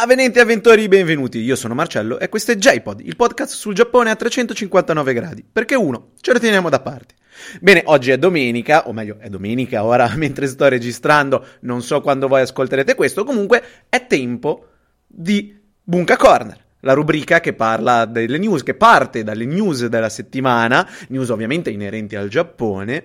Avvenenti avventori, benvenuti. Io sono Marcello e questo è JPod, il podcast sul Giappone a 359 gradi. Perché uno, ce lo teniamo da parte. Bene, oggi è domenica, o meglio, è domenica ora mentre sto registrando, non so quando voi ascolterete questo, comunque è tempo di Bunka Corner. La rubrica che parla delle news, che parte dalle news della settimana, news ovviamente inerenti al Giappone,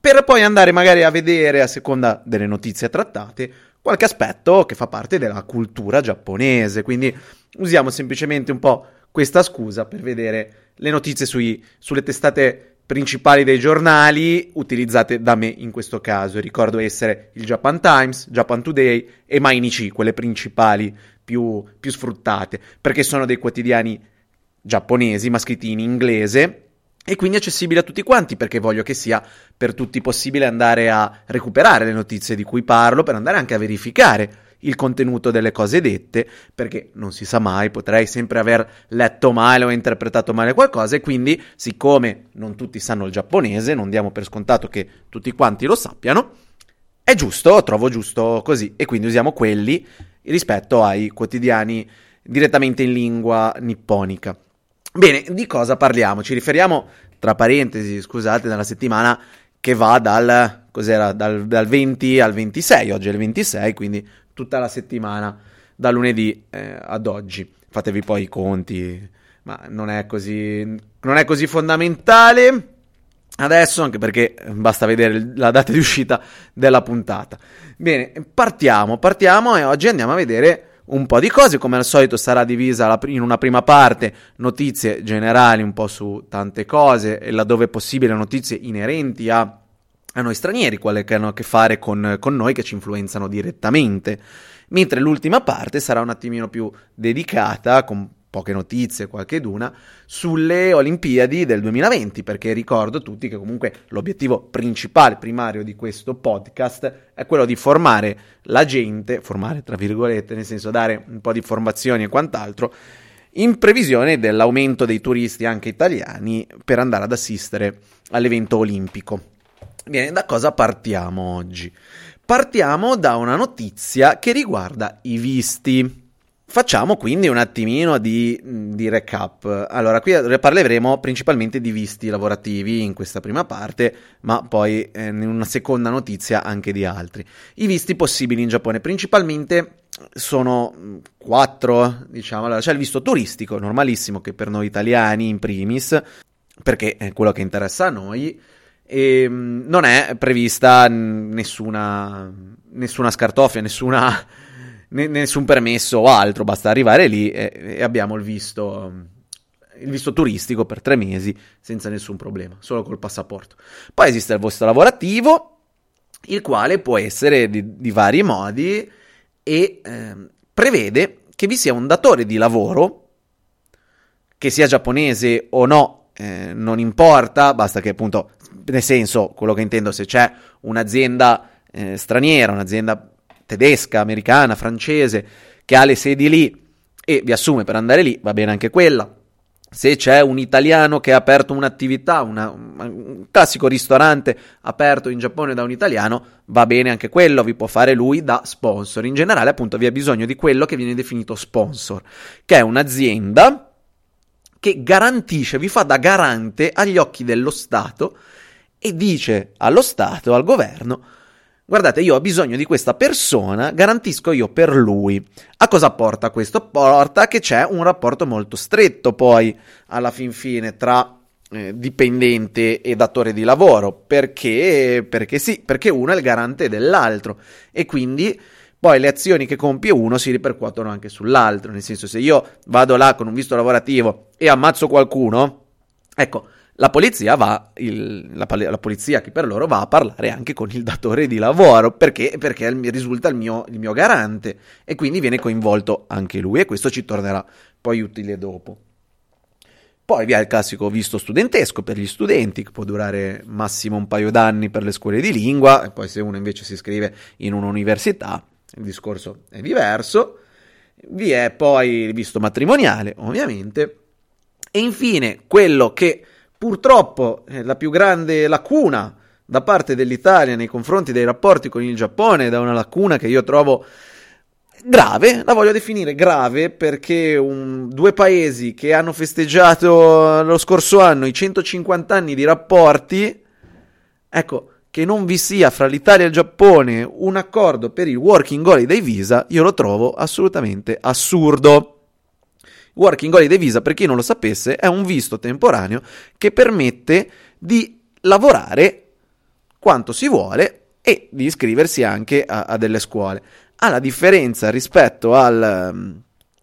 per poi andare magari a vedere, a seconda delle notizie trattate, qualche aspetto che fa parte della cultura giapponese. Quindi usiamo semplicemente un po' questa scusa per vedere le notizie sui, sulle testate principali dei giornali utilizzate da me in questo caso. Ricordo essere il Japan Times, Japan Today e Mainichi, quelle principali più, più sfruttate, perché sono dei quotidiani giapponesi ma scritti in inglese e quindi accessibile a tutti quanti perché voglio che sia per tutti possibile andare a recuperare le notizie di cui parlo, per andare anche a verificare il contenuto delle cose dette, perché non si sa mai, potrei sempre aver letto male o interpretato male qualcosa e quindi, siccome non tutti sanno il giapponese, non diamo per scontato che tutti quanti lo sappiano, è giusto, trovo giusto così e quindi usiamo quelli rispetto ai quotidiani direttamente in lingua nipponica. Bene, di cosa parliamo? Ci riferiamo, tra parentesi, scusate, nella settimana che va dal, dal, dal 20 al 26, oggi è il 26, quindi tutta la settimana, da lunedì eh, ad oggi. Fatevi poi i conti, ma non è così, non è così fondamentale adesso, anche perché basta vedere la data di uscita della puntata. Bene, partiamo, partiamo e oggi andiamo a vedere un po' di cose, come al solito sarà divisa in una prima parte notizie generali un po' su tante cose e laddove possibile notizie inerenti a, a noi stranieri, quelle che hanno a che fare con, con noi, che ci influenzano direttamente. Mentre l'ultima parte sarà un attimino più dedicata, con poche notizie, qualche d'una, sulle Olimpiadi del 2020, perché ricordo tutti che comunque l'obiettivo principale, primario di questo podcast è quello di formare la gente, formare tra virgolette, nel senso dare un po' di informazioni e quant'altro, in previsione dell'aumento dei turisti anche italiani per andare ad assistere all'evento olimpico. Bene, da cosa partiamo oggi? Partiamo da una notizia che riguarda i visti. Facciamo quindi un attimino di, di, recap. Allora, qui parleremo principalmente di visti lavorativi in questa prima parte, ma poi eh, in una seconda notizia anche di altri. I visti possibili in Giappone principalmente sono mm, quattro, diciamo. Allora, c'è il visto turistico, normalissimo, che per noi italiani in primis, perché è quello che interessa a noi, e mm, non è prevista nessuna, nessuna scartoffia, nessuna nessun permesso o altro, basta arrivare lì e, e abbiamo il visto, il visto turistico per tre mesi senza nessun problema, solo col passaporto. Poi esiste il visto lavorativo, il quale può essere di, di vari modi e eh, prevede che vi sia un datore di lavoro, che sia giapponese o no, eh, non importa, basta che appunto, nel senso, quello che intendo, se c'è un'azienda eh, straniera, un'azienda tedesca, americana, francese, che ha le sedi lì e vi assume per andare lì, va bene anche quella. Se c'è un italiano che ha aperto un'attività, una, un classico ristorante aperto in Giappone da un italiano, va bene anche quello, vi può fare lui da sponsor. In generale, appunto, vi è bisogno di quello che viene definito sponsor, che è un'azienda che garantisce, vi fa da garante agli occhi dello Stato e dice allo Stato, al governo, guardate, io ho bisogno di questa persona, garantisco io per lui. A cosa porta questo? Porta che c'è un rapporto molto stretto poi alla fin fine tra eh, dipendente e datore di lavoro, perché, perché sì, perché uno è il garante dell'altro e quindi poi le azioni che compie uno si ripercuotono anche sull'altro, nel senso se io vado là con un visto lavorativo e ammazzo qualcuno, ecco, la polizia va, il, la, la, polizia che per loro va a parlare anche con il datore di lavoro perché, perché risulta il mio, il mio garante e quindi viene coinvolto anche lui e questo ci tornerà poi utile dopo. Poi vi ha il classico visto studentesco per gli studenti, che può durare massimo un paio d'anni per le scuole di lingua, e poi se uno invece si iscrive in un'università, il discorso è diverso. Vi è poi il visto matrimoniale, ovviamente. E infine quello che Purtroppo eh, la più grande lacuna da parte dell'Italia nei confronti dei rapporti con il Giappone, da una lacuna che io trovo grave, la voglio definire grave perché un, due paesi che hanno festeggiato lo scorso anno i 150 anni di rapporti, ecco, che non vi sia fra l'Italia e il Giappone un accordo per il Working Holiday Visa, io lo trovo assolutamente assurdo. Working Holiday Visa, per chi non lo sapesse, è un visto temporaneo che permette di lavorare quanto si vuole e di iscriversi anche a, a delle scuole. Ha la differenza rispetto al, um,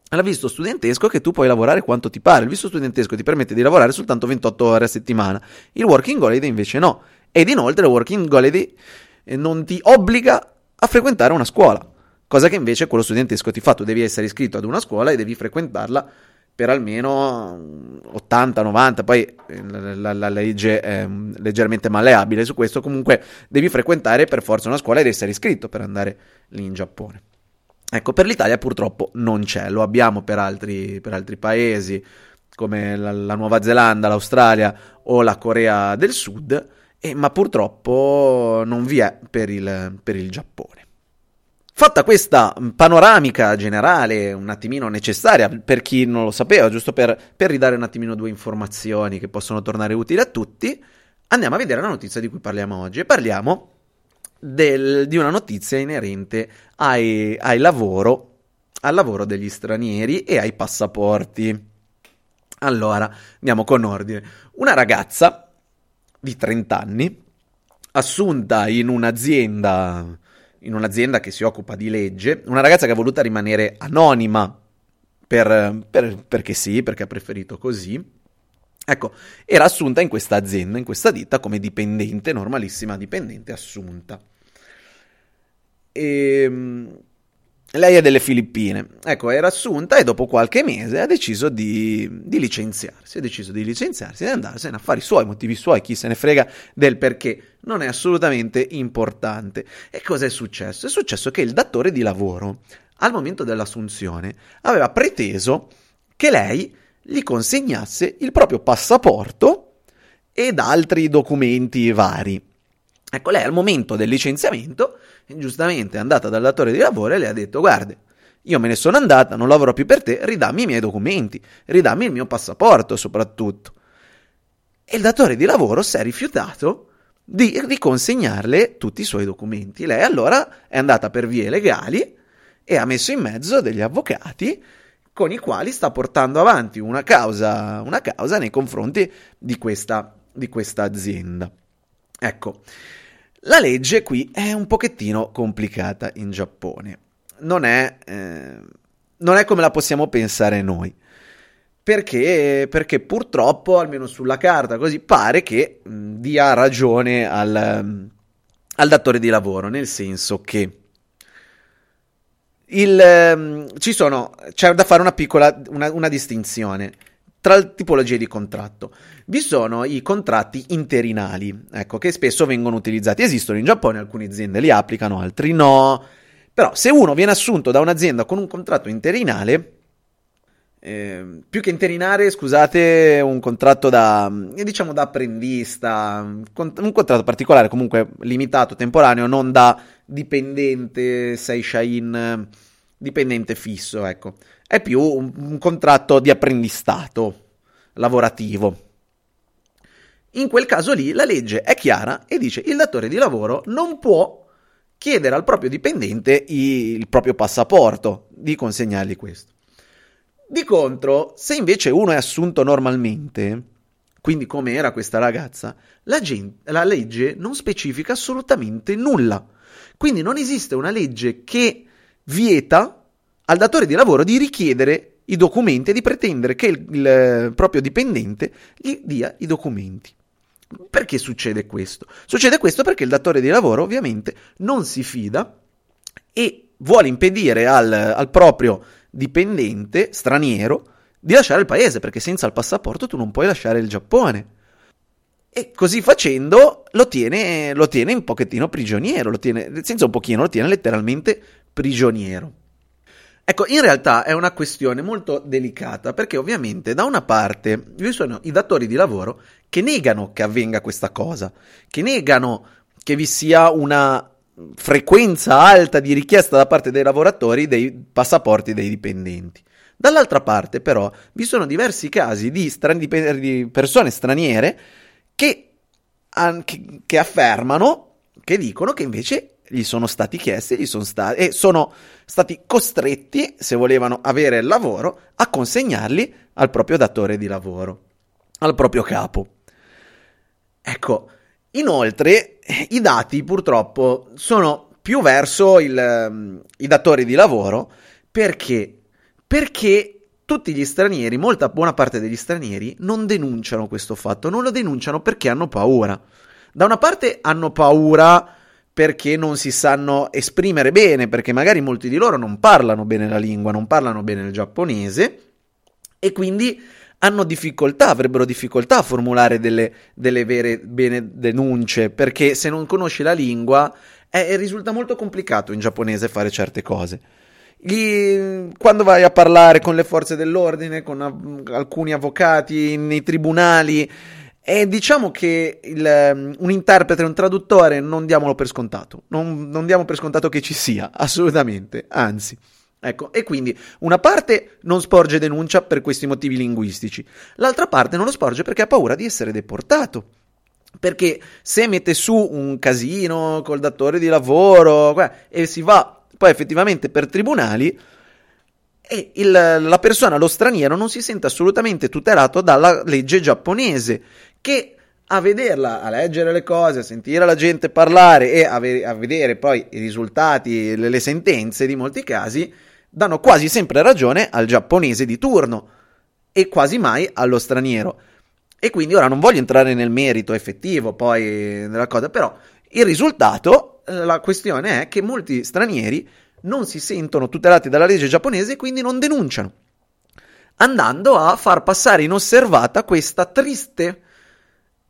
al visto studentesco che tu puoi lavorare quanto ti pare. Il visto studentesco ti permette di lavorare soltanto 28 ore a settimana, il Working Holiday invece no. Ed inoltre il Working Holiday eh, non ti obbliga a frequentare una scuola, cosa che invece quello studentesco ti fa. Tu devi essere iscritto ad una scuola e devi frequentarla per almeno 80-90, poi eh, la, la, legge è mm, leggermente malleabile su questo, comunque devi frequentare per forza una scuola ed essere iscritto per andare lì in Giappone. Ecco, per l'Italia purtroppo non c'è, lo abbiamo per altri, per altri paesi come la, la, Nuova Zelanda, l'Australia o la Corea del Sud, eh, ma purtroppo non vi è per il, per il Giappone. Fatta questa panoramica generale, un attimino necessaria per chi non lo sapeva, giusto per, per, ridare un attimino due informazioni che possono tornare utili a tutti, andiamo a vedere la notizia di cui parliamo oggi. Parliamo del, di una notizia inerente ai, ai lavoro, al lavoro degli stranieri e ai passaporti. Allora, andiamo con ordine. Una ragazza di 30 anni, assunta in un'azienda in un'azienda che si occupa di legge, una ragazza che ha voluto rimanere anonima per, per, perché sì, perché ha preferito così. Ecco, era assunta in questa azienda, in questa ditta, come dipendente, normalissima dipendente assunta. E, ehm, lei è delle Filippine. Ecco, era assunta e dopo qualche mese ha deciso di, di licenziarsi. Ha deciso di licenziarsi e di andarsene a fare i suoi motivi suoi, chi se ne frega del perché. Non è assolutamente importante. E cosa è successo? È successo che il datore di lavoro, al momento dell'assunzione, aveva preteso che lei gli consegnasse il proprio passaporto ed altri documenti vari. Ecco, lei al momento del licenziamento giustamente è andata dal datore di lavoro e le ha detto guarda, io me ne sono andata, non lavoro più per te, ridammi i miei documenti, ridammi il mio passaporto soprattutto. E il datore di lavoro si è rifiutato di riconsegnarle tutti i suoi documenti. Lei allora è andata per vie legali e ha messo in mezzo degli avvocati con i quali sta portando avanti una causa, una causa nei confronti di questa, di questa azienda. Ecco, la legge qui è un pochettino complicata in Giappone. Non è, eh, non è come la possiamo pensare noi. Perché, perché, purtroppo, almeno sulla carta, così pare che mh, dia ragione al, al, datore di lavoro, nel senso che il, ci sono, c'è da fare una piccola una, una distinzione tra tipologie di contratto. Vi sono i contratti interinali, ecco, che spesso vengono utilizzati. Esistono in Giappone, alcune aziende li applicano, altri no. Però se uno viene assunto da un'azienda con un contratto interinale, eh, più che interinale, scusate, un contratto da, diciamo, da apprendista, un contratto particolare, comunque limitato, temporaneo, non da dipendente, sei Shain, dipendente fisso, ecco è più un, un contratto di apprendistato lavorativo. In quel caso lì la legge è chiara e dice il datore di lavoro non può chiedere al proprio dipendente il proprio passaporto di consegnargli questo. Di contro, se invece uno è assunto normalmente, quindi come era questa ragazza, la, gente, la legge non specifica assolutamente nulla. Quindi non esiste una legge che vieta al datore di lavoro di richiedere i documenti e di pretendere che il, il eh, proprio dipendente gli dia i documenti. Perché succede questo? Succede questo perché il datore di lavoro ovviamente non si fida e vuole impedire al, al proprio dipendente straniero di lasciare il paese, perché senza il passaporto tu non puoi lasciare il Giappone. E così facendo lo tiene, lo tiene un pochettino prigioniero, lo tiene, senza un pochino, lo tiene letteralmente prigioniero. Ecco, in realtà è una questione molto delicata perché ovviamente da una parte vi sono i datori di lavoro che negano che avvenga questa cosa, che negano che vi sia una frequenza alta di richiesta da parte dei lavoratori dei passaporti dei dipendenti. Dall'altra parte, però, vi sono diversi casi di, stran- di persone straniere che, an- che, affermano, che dicono che invece gli sono stati chiesti gli sono sta- e sono stati costretti, se volevano avere il lavoro, a consegnarli al proprio datore di lavoro, al proprio capo. Ecco, inoltre i dati purtroppo sono più verso il, um, i datori di lavoro perché? Perché tutti gli stranieri, molta buona parte degli stranieri non denunciano questo fatto, non lo denunciano perché hanno paura. Da una parte hanno paura perché non si sanno esprimere bene, perché magari molti di loro non parlano bene la lingua, non parlano bene il giapponese e quindi hanno difficoltà, avrebbero difficoltà a formulare delle, delle vere bene denunce, perché se non conosci la lingua eh, risulta molto complicato in giapponese fare certe cose. Gli, quando vai a parlare con le forze dell'ordine, con a, alcuni avvocati nei tribunali, e diciamo che il, un interprete, un traduttore, non diamolo per scontato. Non, non diamo per scontato che ci sia, assolutamente. Anzi. Ecco, e quindi una parte non sporge denuncia per questi motivi linguistici, l'altra parte non lo sporge perché ha paura di essere deportato. Perché se mette su un casino col datore di lavoro e si va poi effettivamente per tribunali, e il, la persona, lo straniero, non si sente assolutamente tutelato dalla legge giapponese, che a vederla, a leggere le cose, a sentire la gente parlare e a, ve- a vedere poi i risultati, le, le sentenze di molti casi, danno quasi sempre ragione al giapponese di turno e quasi mai allo straniero. E quindi ora non voglio entrare nel merito effettivo poi della cosa, però il risultato, eh, la questione è che molti stranieri non si sentono tutelati dalla legge giapponese e quindi non denunciano, andando a far passare inosservata questa triste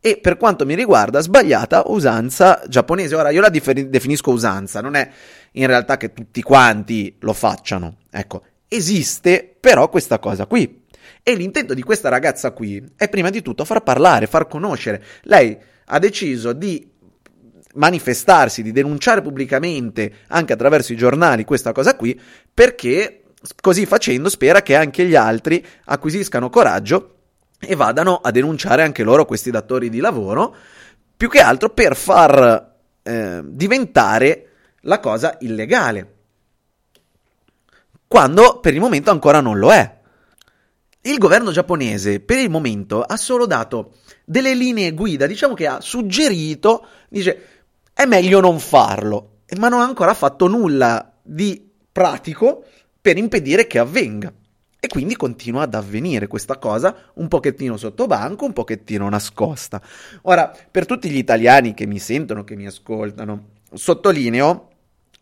e per quanto mi riguarda sbagliata usanza giapponese. Ora io la definisco usanza, non è in realtà che tutti quanti lo facciano. Ecco, esiste però questa cosa qui. E l'intento di questa ragazza qui è prima di tutto far parlare, far conoscere. Lei ha deciso di manifestarsi, di denunciare pubblicamente anche attraverso i giornali questa cosa qui, perché così facendo spera che anche gli altri acquisiscano coraggio e vadano a denunciare anche loro questi datori di lavoro, più che altro per far eh, diventare la cosa illegale, quando per il momento ancora non lo è. Il governo giapponese per il momento ha solo dato delle linee guida, diciamo che ha suggerito, dice è meglio non farlo, ma non ha ancora fatto nulla di pratico per impedire che avvenga. E quindi continua ad avvenire questa cosa un pochettino sotto banco, un pochettino nascosta. Ora, per tutti gli italiani che mi sentono, che mi ascoltano, sottolineo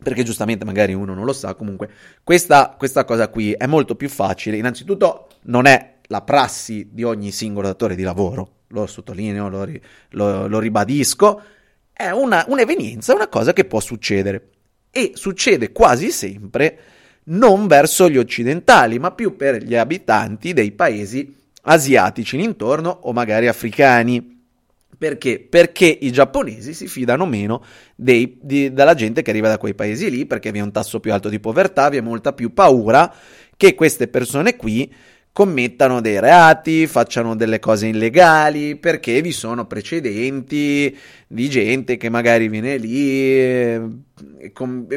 perché giustamente magari uno non lo sa, comunque questa, questa, cosa qui è molto più facile. Innanzitutto non è la prassi di ogni singolo datore di lavoro, lo sottolineo, lo, lo, lo ribadisco, è una, un'evenienza, una cosa che può succedere. E succede quasi sempre non verso gli occidentali, ma più per gli abitanti dei paesi asiatici intorno o magari africani. Perché? Perché i giapponesi si fidano meno dei, di, dalla gente che arriva da quei paesi lì, perché vi è un tasso più alto di povertà, vi è molta più paura che queste persone qui commettano dei reati, facciano delle cose illegali, perché vi sono precedenti di gente che magari viene lì, e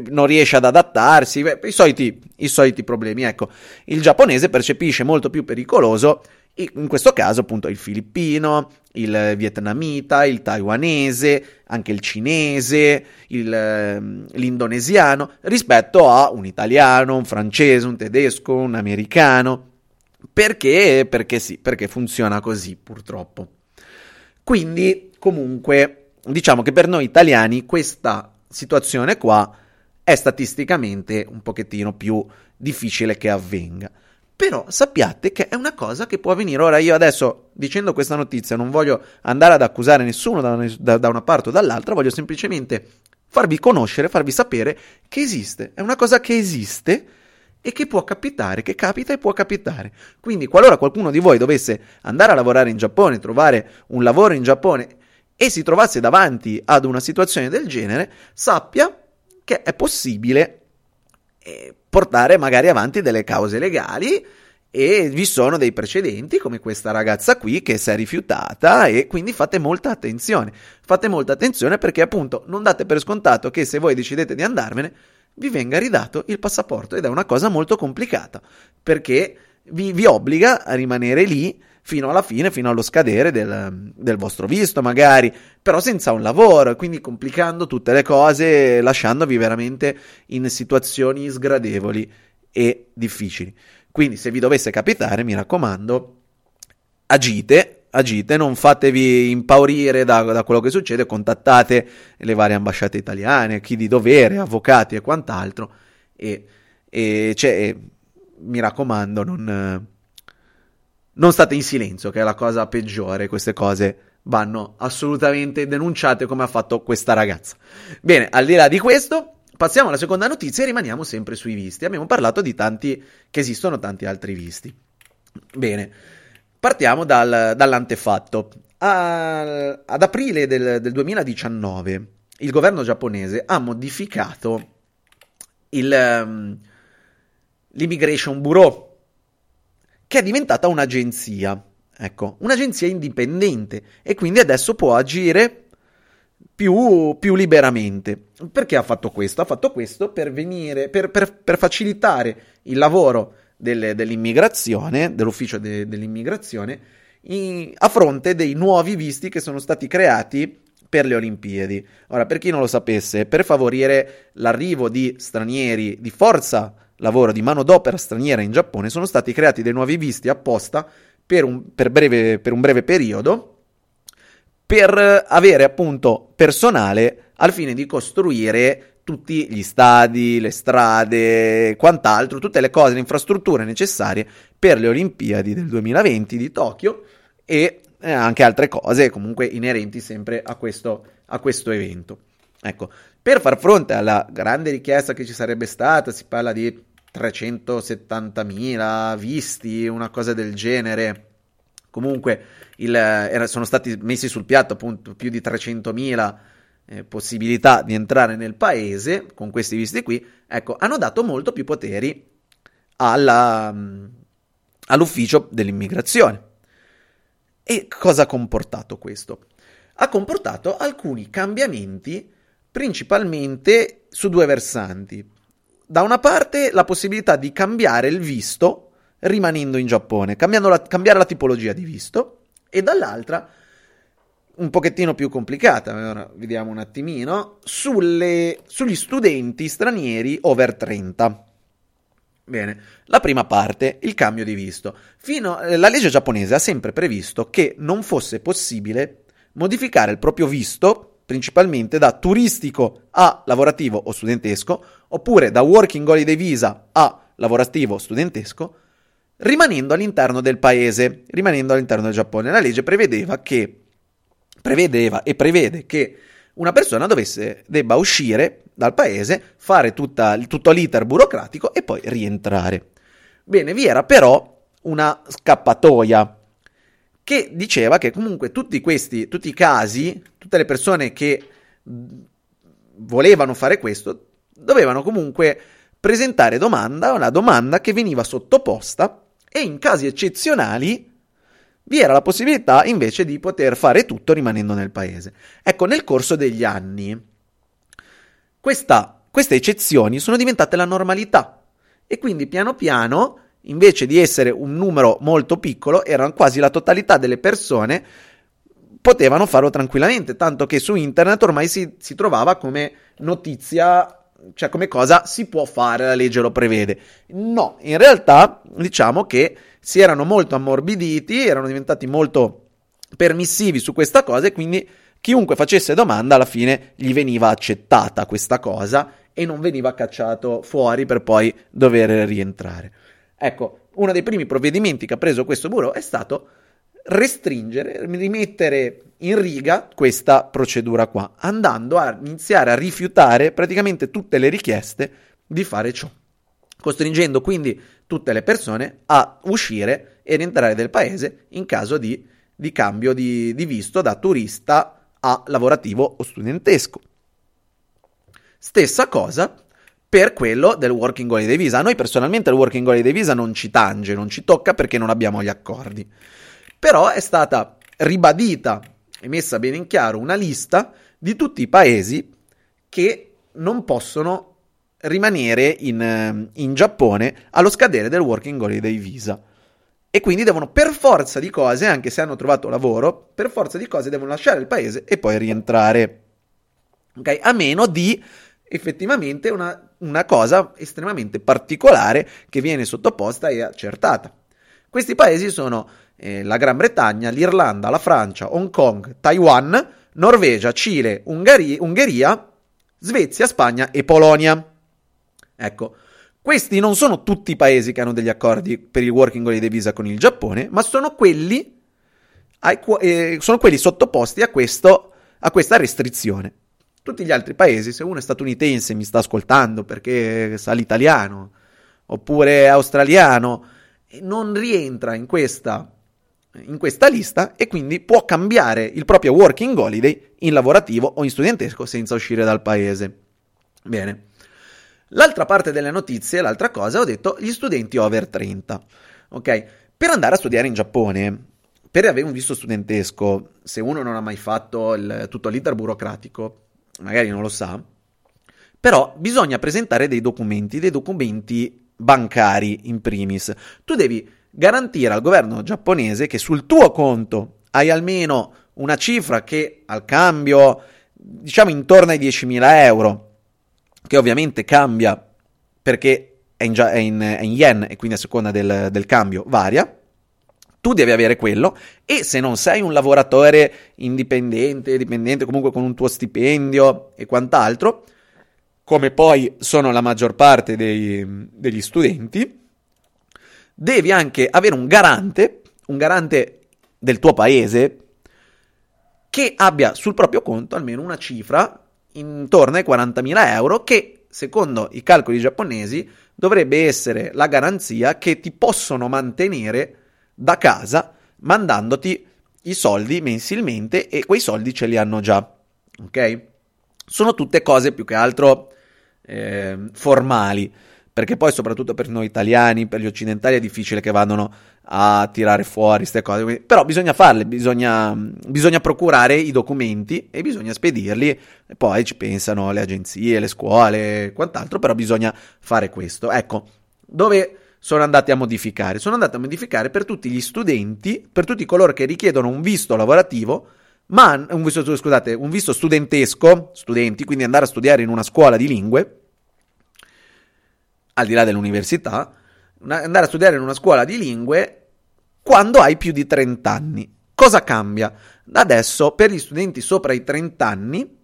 non riesce ad adattarsi, i soliti, i soliti problemi. Ecco, il giapponese percepisce molto più pericoloso in questo caso appunto il filippino, il vietnamita, il taiwanese, anche il cinese, il, ehm, l'indonesiano, rispetto a un italiano, un francese, un tedesco, un americano. Perché? Perché sì, perché funziona così purtroppo. Quindi, comunque, diciamo che per noi italiani questa situazione qua è statisticamente un pochettino più difficile che avvenga. Però sappiate che è una cosa che può avvenire. Ora io adesso, dicendo questa notizia, non voglio andare ad accusare nessuno da, da, da una parte o dall'altra, voglio semplicemente farvi conoscere, farvi sapere che esiste. È una cosa che esiste e che può capitare, che capita e può capitare. Quindi, qualora qualcuno di voi dovesse andare a lavorare in Giappone, trovare un lavoro in Giappone e si trovasse davanti ad una situazione del genere, sappia che è possibile eh, portare magari avanti delle cause legali e vi sono dei precedenti come questa ragazza qui che si è rifiutata e quindi fate molta attenzione. Fate molta attenzione perché appunto non date per scontato che se voi decidete di andarvene vi venga ridato il passaporto ed è una cosa molto complicata perché vi, vi obbliga a rimanere lì fino alla fine, fino allo scadere del, del, vostro visto, magari, però senza un lavoro, quindi complicando tutte le cose, lasciandovi veramente in situazioni sgradevoli e difficili. Quindi, se vi dovesse capitare, mi raccomando, agite, agite, non fatevi impaurire da, da quello che succede, contattate le varie ambasciate italiane, chi di dovere, avvocati e quant'altro, e, e, cioè, e mi raccomando, non non state in silenzio, che è la cosa peggiore, queste cose vanno assolutamente denunciate come ha fatto questa ragazza. Bene, al di là di questo, passiamo alla seconda notizia e rimaniamo sempre sui visti. Abbiamo parlato di tanti, che esistono tanti altri visti. Bene, partiamo dal, dall'antefatto. A, ad aprile del, del 2019 il governo giapponese ha modificato il, um, l'Immigration Bureau, che è diventata un'agenzia. Ecco, un'agenzia indipendente e quindi adesso può agire più, più, liberamente. Perché ha fatto questo? Ha fatto questo per, venire, per, per, per facilitare il lavoro delle, dell'immigrazione, dell'ufficio de, dell'immigrazione, in, a fronte dei nuovi visti che sono stati creati per le Olimpiadi. Ora, per chi non lo sapesse, per favorire l'arrivo di stranieri di forza lavoro di manodopera straniera in Giappone, sono stati creati dei nuovi visti apposta per un, per breve, per un breve periodo per avere appunto personale al fine di costruire tutti gli stadi, le strade, quant'altro, tutte le cose, le infrastrutture necessarie per le Olimpiadi del 2020 di Tokyo e eh, anche altre cose comunque inerenti sempre a questo, a questo evento. Ecco, per far fronte alla grande richiesta che ci sarebbe stata, si parla di 370.000 visti, una cosa del genere. Comunque il, era, sono stati messi sul piatto appunto più di 300.000 eh, possibilità di entrare nel paese con questi visti qui. Ecco, hanno dato molto più poteri alla, all'ufficio dell'immigrazione. E cosa ha comportato questo? Ha comportato alcuni cambiamenti principalmente su due versanti. Da una parte la possibilità di cambiare il visto rimanendo in Giappone, la, cambiare la tipologia di visto, e dall'altra un pochettino più complicata, ora vediamo un attimino, sulle, sugli studenti stranieri over 30. Bene, la prima parte, il cambio di visto. Fino, eh, la legge giapponese ha sempre previsto che non fosse possibile modificare il proprio visto principalmente da turistico a lavorativo o studentesco, oppure da working holiday visa a lavorativo o studentesco, rimanendo all'interno del paese, rimanendo all'interno del Giappone. La legge prevedeva che prevedeva e prevede che una persona dovesse, debba uscire dal paese, fare tutta, tutto l'iter burocratico e poi rientrare. Bene, vi era però una scappatoia che diceva che comunque tutti questi, tutti i casi, tutte le persone che volevano fare questo, dovevano comunque presentare domanda, una domanda che veniva sottoposta e in casi eccezionali vi era la possibilità invece di poter fare tutto rimanendo nel paese. Ecco, nel corso degli anni questa, queste eccezioni sono diventate la normalità e quindi piano piano invece di essere un numero molto piccolo, erano quasi la totalità delle persone potevano farlo tranquillamente, tanto che su internet ormai si, si trovava come notizia cioè come cosa si può fare, la legge lo prevede. No, in realtà diciamo che si erano molto ammorbiditi, erano diventati molto permissivi su questa cosa e quindi chiunque facesse domanda alla fine gli veniva accettata questa cosa e non veniva cacciato fuori per poi dover rientrare. Ecco, uno dei primi provvedimenti che ha preso questo bureau è stato restringere, rimettere in riga questa procedura qua, andando a iniziare a rifiutare praticamente tutte le richieste di fare ciò, costringendo quindi tutte le persone a uscire e rientrare del paese in caso di, di cambio di, di visto da turista a lavorativo o studentesco. Stessa cosa per quello del Working Holiday Visa. A noi personalmente il Working Holiday Visa non ci tange, non ci tocca perché non abbiamo gli accordi. Però è stata ribadita e messa bene in chiaro una lista di tutti i paesi che non possono rimanere in, in Giappone allo scadere del Working Holiday Visa. E quindi devono per forza di cose, anche se hanno trovato lavoro, per forza di cose devono lasciare il paese e poi rientrare. Ok? A meno di effettivamente una, una cosa estremamente particolare che viene sottoposta e accertata. Questi paesi sono eh, la Gran Bretagna, l'Irlanda, la Francia, Hong Kong, Taiwan, Norvegia, Cile, Ungari- Ungheria, Svezia, Spagna e Polonia. Ecco, questi non sono tutti i paesi che hanno degli accordi per il Working Holiday Visa con il Giappone, ma sono quelli, ai, eh, sono quelli sottoposti a, questo, a questa restrizione. Tutti gli altri paesi, se uno è statunitense e mi sta ascoltando perché sa l'italiano, oppure australiano, non rientra in questa, in questa lista e quindi può cambiare il proprio working holiday in lavorativo o in studentesco senza uscire dal paese. Bene. L'altra parte delle notizie, l'altra cosa, ho detto gli studenti over 30. Ok? Per andare a studiare in Giappone, per avere un visto studentesco, se uno non ha mai fatto il, tutto l'iter burocratico, magari non lo sa, però bisogna presentare dei documenti, dei documenti bancari in primis. Tu devi garantire al governo giapponese che sul tuo conto hai almeno una cifra che al cambio, diciamo intorno ai 10.000 euro, che ovviamente cambia perché è in, è in, è in yen e quindi a seconda del, del cambio varia. Tu devi avere quello e se non sei un lavoratore indipendente, dipendente comunque con un tuo stipendio e quant'altro, come poi sono la maggior parte dei, degli studenti, devi anche avere un garante, un garante del tuo paese che abbia sul proprio conto almeno una cifra intorno ai 40.000 euro che secondo i calcoli giapponesi dovrebbe essere la garanzia che ti possono mantenere da casa mandandoti i soldi mensilmente e quei soldi ce li hanno già. Ok? Sono tutte cose più che altro eh, formali, perché poi soprattutto per noi italiani, per gli occidentali è difficile che vadano a tirare fuori queste cose, però bisogna farle, bisogna, bisogna procurare i documenti e bisogna spedirli e poi ci pensano le agenzie, le scuole e quant'altro, però bisogna fare questo. Ecco, dove sono andati a modificare? Sono andati a modificare per tutti gli studenti, per tutti coloro che richiedono un visto lavorativo, ma un visto, scusate, un visto studentesco, studenti, quindi andare a studiare in una scuola di lingue, al di là dell'università, andare a studiare in una scuola di lingue quando hai più di 30 anni. Cosa cambia? Adesso per gli studenti sopra i 30 anni,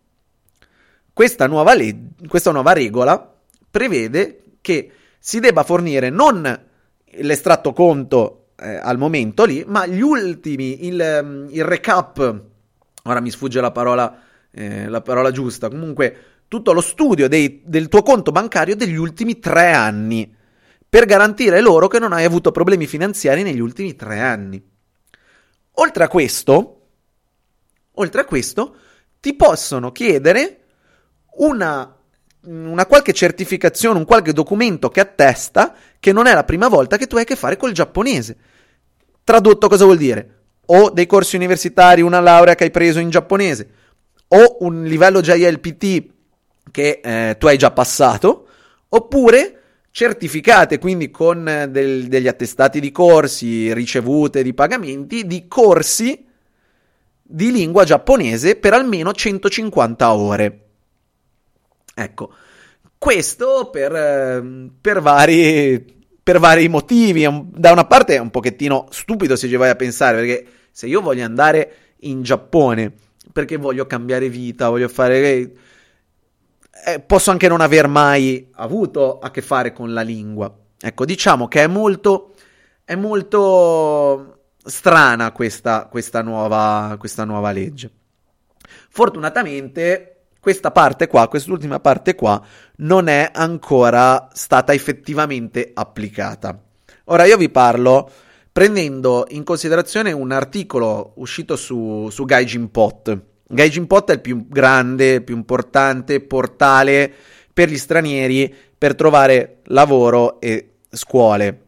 questa nuova, leg- questa nuova regola prevede che si debba fornire non l'estratto conto eh, al momento lì, ma gli ultimi, il, il recap, ora mi sfugge la parola, eh, la parola giusta, comunque tutto lo studio dei, del tuo conto bancario degli ultimi tre anni, per garantire loro che non hai avuto problemi finanziari negli ultimi tre anni. Oltre a questo, oltre a questo, ti possono chiedere una una qualche certificazione, un qualche documento che attesta che non è la prima volta che tu hai a che fare col giapponese. Tradotto cosa vuol dire? O dei corsi universitari, una laurea che hai preso in giapponese, o un livello JLPT che eh, tu hai già passato, oppure certificate quindi con del, degli attestati di corsi, ricevute di pagamenti, di corsi di lingua giapponese per almeno 150 ore. Ecco, questo per, ehm, per, vari, per vari motivi. Da una parte è un pochettino stupido se ci vai a pensare, perché se io voglio andare in Giappone perché voglio cambiare vita, voglio fare... Eh, posso anche non aver mai avuto a che fare con la lingua. Ecco, diciamo che è molto, è molto strana questa, questa, nuova, questa nuova legge. Fortunatamente questa parte qua, quest'ultima parte qua, non è ancora stata effettivamente applicata. Ora io vi parlo prendendo in considerazione un articolo uscito su, su Gaijin Pot, Gaijin Pot è il più grande, più importante portale per gli stranieri per trovare lavoro e scuole.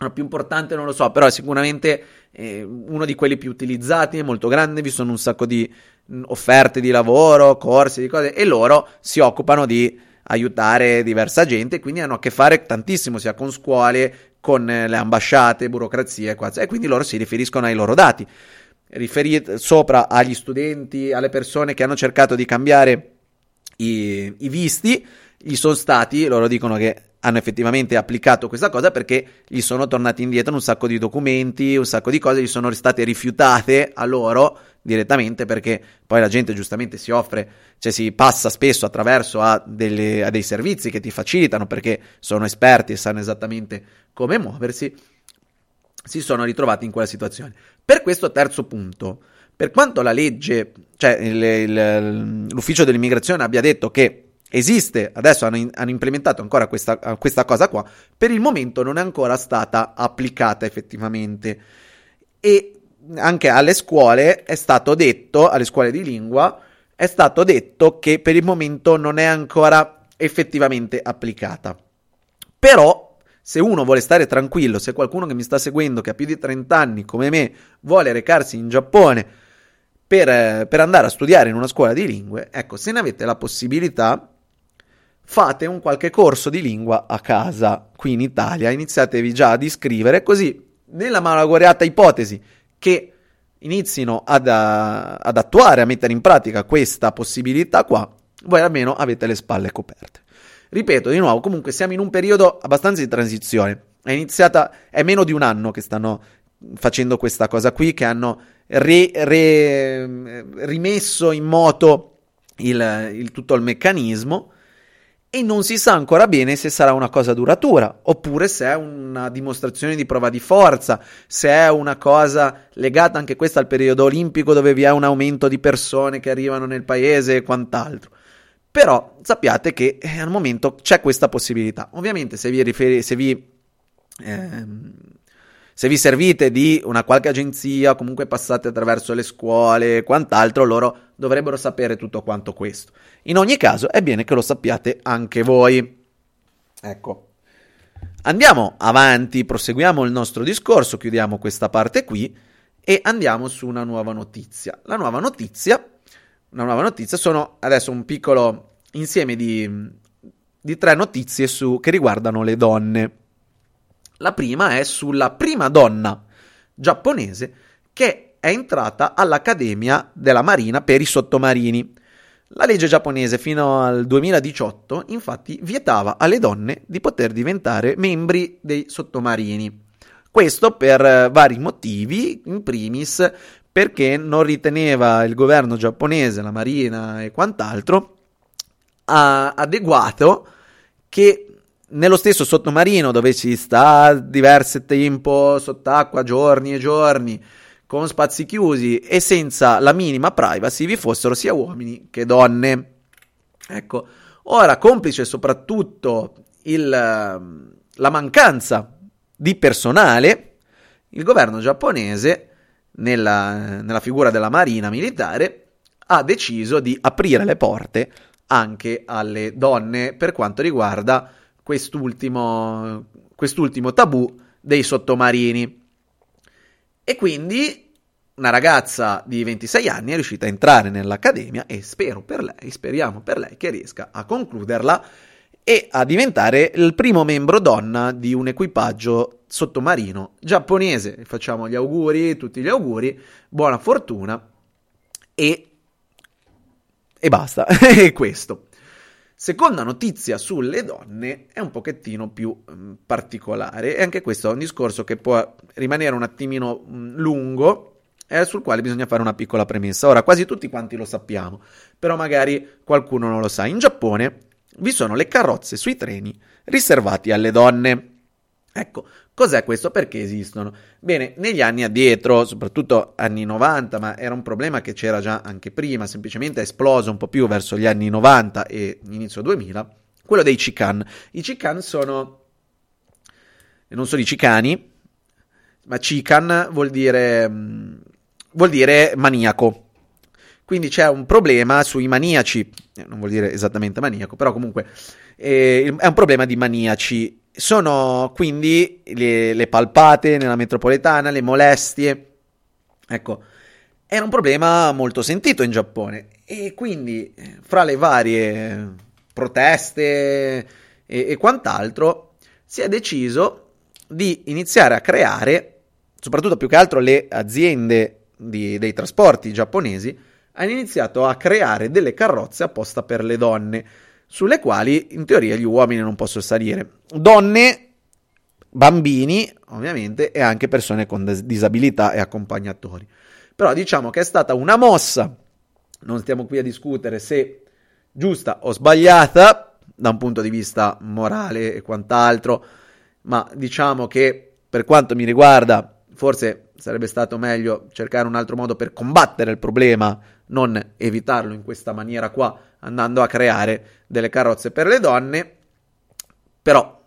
Il più importante non lo so, però è sicuramente eh, uno di quelli più utilizzati, è molto grande, vi sono un sacco di mh, offerte di lavoro, corsi, di cose, e loro si occupano di aiutare diversa gente, quindi hanno a che fare tantissimo sia con scuole, con eh, le ambasciate, burocrazie, e quindi loro si riferiscono ai loro dati. Riferite sopra agli studenti, alle persone che hanno cercato di cambiare i, i visti, gli sono stati, loro dicono che hanno effettivamente applicato questa cosa perché gli sono tornati indietro un sacco di documenti, un sacco di cose, gli sono state rifiutate a loro direttamente perché poi la gente giustamente si offre, cioè si passa spesso attraverso a, delle, a dei servizi che ti facilitano perché sono esperti e sanno esattamente come muoversi, si sono ritrovati in quella situazione. Per questo terzo punto, per quanto la legge, cioè il, il, l'ufficio dell'immigrazione abbia detto che esiste, adesso hanno, hanno implementato ancora questa, questa, cosa qua, per il momento non è ancora stata applicata effettivamente. E anche alle scuole è stato detto, alle scuole di lingua, è stato detto che per il momento non è ancora effettivamente applicata. Però, se uno vuole stare tranquillo, se qualcuno che mi sta seguendo, che ha più di 30 anni come me, vuole recarsi in Giappone per, per andare a studiare in una scuola di lingue, ecco, se ne avete la possibilità, fate un qualche corso di lingua a casa qui in Italia, iniziatevi già ad iscrivere, così nella malaugurata ipotesi che inizino ad, uh, ad attuare, a mettere in pratica questa possibilità qua, voi almeno avete le spalle coperte. Ripeto di nuovo, comunque siamo in un periodo abbastanza di transizione. È iniziata, è meno di un anno che stanno facendo questa cosa qui, che hanno re, re, rimesso in moto il, il, tutto il meccanismo e non si sa ancora bene se sarà una cosa duratura oppure se è una dimostrazione di prova di forza, se è una cosa legata anche questa al periodo olimpico dove vi è un aumento di persone che arrivano nel paese e quant'altro. Però sappiate che eh, al momento c'è questa possibilità. Ovviamente se vi, riferi- se vi ehm, se vi servite di una qualche agenzia, comunque passate attraverso le scuole e quant'altro, loro dovrebbero sapere tutto quanto questo. In ogni caso, è bene che lo sappiate anche voi. Ecco. Andiamo avanti, proseguiamo il nostro discorso, chiudiamo questa parte qui e andiamo su una nuova notizia. La nuova notizia, una nuova notizia sono adesso un piccolo insieme di, di tre notizie su, che riguardano le donne. La prima è sulla prima donna giapponese che è entrata all'Accademia della Marina per i sottomarini. La legge giapponese fino al 2018 infatti vietava alle donne di poter diventare membri dei sottomarini. Questo per eh, vari motivi, in primis perché non riteneva il governo giapponese, la marina e quant'altro adeguato che nello stesso sottomarino dove si sta diverso tempo sott'acqua, giorni e giorni, con spazi chiusi e senza la minima privacy, vi fossero sia uomini che donne. Ecco, ora complice soprattutto il, la mancanza di personale, il governo giapponese, nella, nella figura della marina militare, ha deciso di aprire le porte anche alle donne per quanto riguarda quest'ultimo, quest'ultimo tabù dei sottomarini. E quindi una ragazza di 26 anni è riuscita a entrare nell'accademia e spero per lei, speriamo per lei che riesca a concluderla e a diventare il primo membro donna di un equipaggio sottomarino giapponese. Facciamo gli auguri, tutti gli auguri, buona fortuna e, e basta, è questo. Seconda notizia sulle donne è un pochettino più mh, mm, particolare e anche questo è un discorso che può rimanere un attimino mh, mm, lungo e sul quale bisogna fare una piccola premessa. Ora, quasi tutti quanti lo sappiamo, però magari qualcuno non lo sa. In Giappone vi sono le carrozze sui treni riservati alle donne. Ecco, Cos'è questo? Perché esistono? Bene, negli anni addietro, soprattutto anni 90, ma era un problema che c'era già anche prima, semplicemente è esploso un po' più verso gli anni 90 e inizio 2000, quello dei Cican. I Cican sono, non sono i cicani, ma Cican vuol dire, vuol dire maniaco. Quindi c'è un problema sui maniaci, eh, non vuol dire esattamente maniaco, però comunque eh, è un problema di maniaci. Sono quindi le, le palpate nella metropolitana, le molestie. Ecco, era un problema molto sentito in Giappone e quindi eh, fra le varie proteste e, e quant'altro si è deciso di iniziare a creare, soprattutto più che altro le aziende di, dei trasporti giapponesi, hanno iniziato a creare delle carrozze apposta per le donne, sulle quali in teoria gli uomini non possono salire. Donne, bambini, ovviamente, e anche persone con disabilità e accompagnatori. Però diciamo che è stata una mossa, non stiamo qui a discutere se giusta o sbagliata da un punto di vista morale e quant'altro, ma diciamo che per quanto mi riguarda forse sarebbe stato meglio cercare un altro modo per combattere il problema, non evitarlo in questa maniera qua, andando a creare delle carrozze per le donne. Però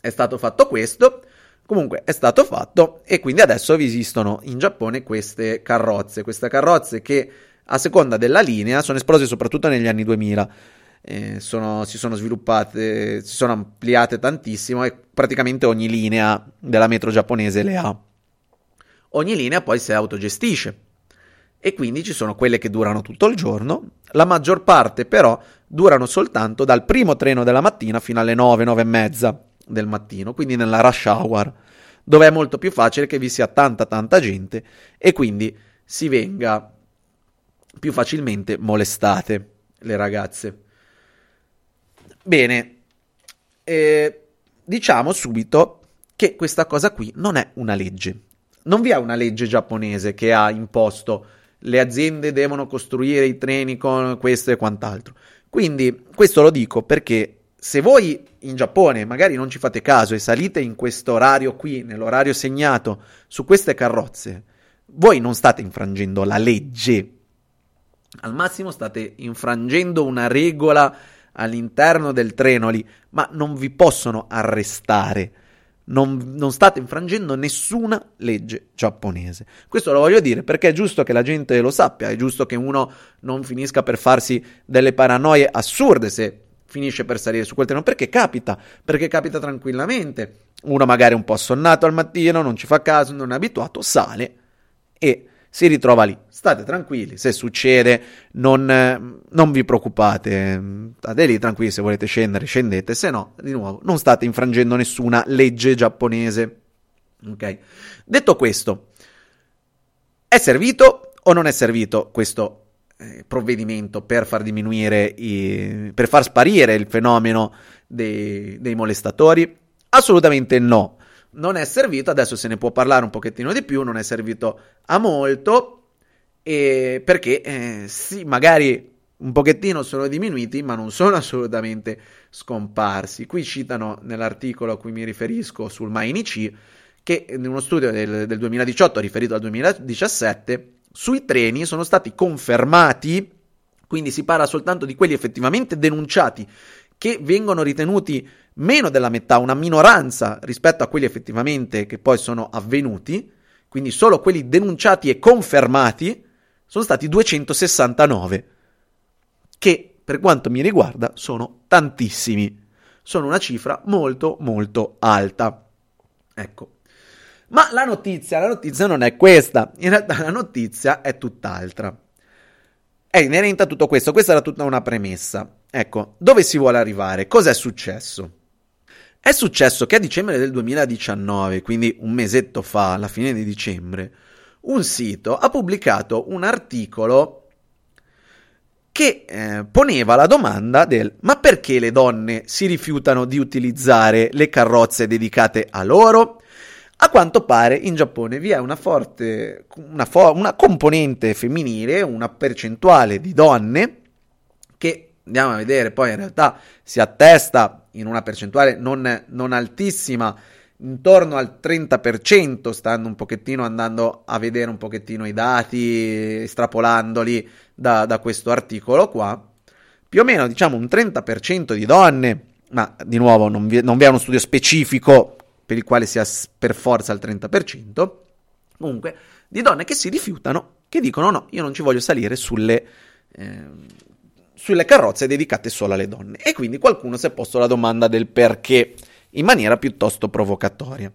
è stato fatto questo. Comunque è stato fatto e quindi adesso esistono in Giappone queste carrozze, queste carrozze che a seconda della linea sono esplose soprattutto negli anni 2000. Eh, sono, si sono sviluppate, si sono ampliate tantissimo e praticamente ogni linea della metro giapponese le ha. Ogni linea poi si autogestisce e quindi ci sono quelle che durano tutto il giorno, la maggior parte però durano soltanto dal primo treno della mattina fino alle 9, 9 e mezza del mattino, quindi nella rush hour, dove è molto più facile che vi sia tanta tanta gente e quindi si venga più facilmente molestate le ragazze. Bene, eh, diciamo subito che questa cosa qui non è una legge non vi è una legge giapponese che ha imposto le aziende devono costruire i treni con questo e quant'altro. Quindi questo lo dico perché se voi in Giappone magari non ci fate caso e salite in questo orario qui, nell'orario segnato, su queste carrozze, voi non state infrangendo la legge. Al massimo state infrangendo una regola all'interno del treno lì, ma non vi possono arrestare non, non, state infrangendo nessuna legge giapponese. Questo lo voglio dire perché è giusto che la gente lo sappia, è giusto che uno non finisca per farsi delle paranoie assurde se finisce per salire su quel treno, perché capita, perché capita tranquillamente. Uno magari un po' sonnato al mattino, non ci fa caso, non è abituato, sale e si ritrova lì. State tranquilli, se succede non, non, vi preoccupate, state lì tranquilli, se volete scendere scendete, se no, di nuovo, non state infrangendo nessuna legge giapponese. Ok? Detto questo, è servito o non è servito questo eh, provvedimento per far diminuire, i, per far sparire il fenomeno dei, dei molestatori? Assolutamente no non è servito, adesso se ne può parlare un pochettino di più, non è servito a molto, e perché eh, sì, magari un pochettino sono diminuiti, ma non sono assolutamente scomparsi. Qui citano nell'articolo a cui mi riferisco sul Mainichi che in uno studio del, del 2018 riferito al 2017 sui treni sono stati confermati, quindi si parla soltanto di quelli effettivamente denunciati che vengono ritenuti meno della metà, una minoranza rispetto a quelli effettivamente che poi sono avvenuti, quindi solo quelli denunciati e confermati sono stati 269, che per quanto mi riguarda sono tantissimi, sono una cifra molto molto alta. Ecco. Ma la notizia, la notizia non è questa, in realtà la notizia è tutt'altra. È inerente a tutto questo, questa era tutta una premessa. Ecco, dove si vuole arrivare? Cos'è successo? È successo che a dicembre del 2019, quindi un mesetto fa, alla fine di dicembre, un sito ha pubblicato un articolo che eh, poneva la domanda del ma perché le donne si rifiutano di utilizzare le carrozze dedicate a loro? A quanto pare in Giappone vi è una forte una, fo- una componente femminile, una percentuale di donne che andiamo a vedere poi in realtà si attesta in una percentuale non, non altissima, intorno al 30%, stando un pochettino andando a vedere un pochettino i dati, estrapolandoli da, da questo articolo qua, più o meno diciamo un 30% di donne, ma di nuovo non vi, non vi è uno studio specifico per il quale sia per forza il 30%, comunque di donne che si rifiutano che dicono no, io non ci voglio salire sulle, eh, sulle carrozze dedicate solo alle donne. E quindi qualcuno si è posto la domanda del perché in maniera piuttosto provocatoria.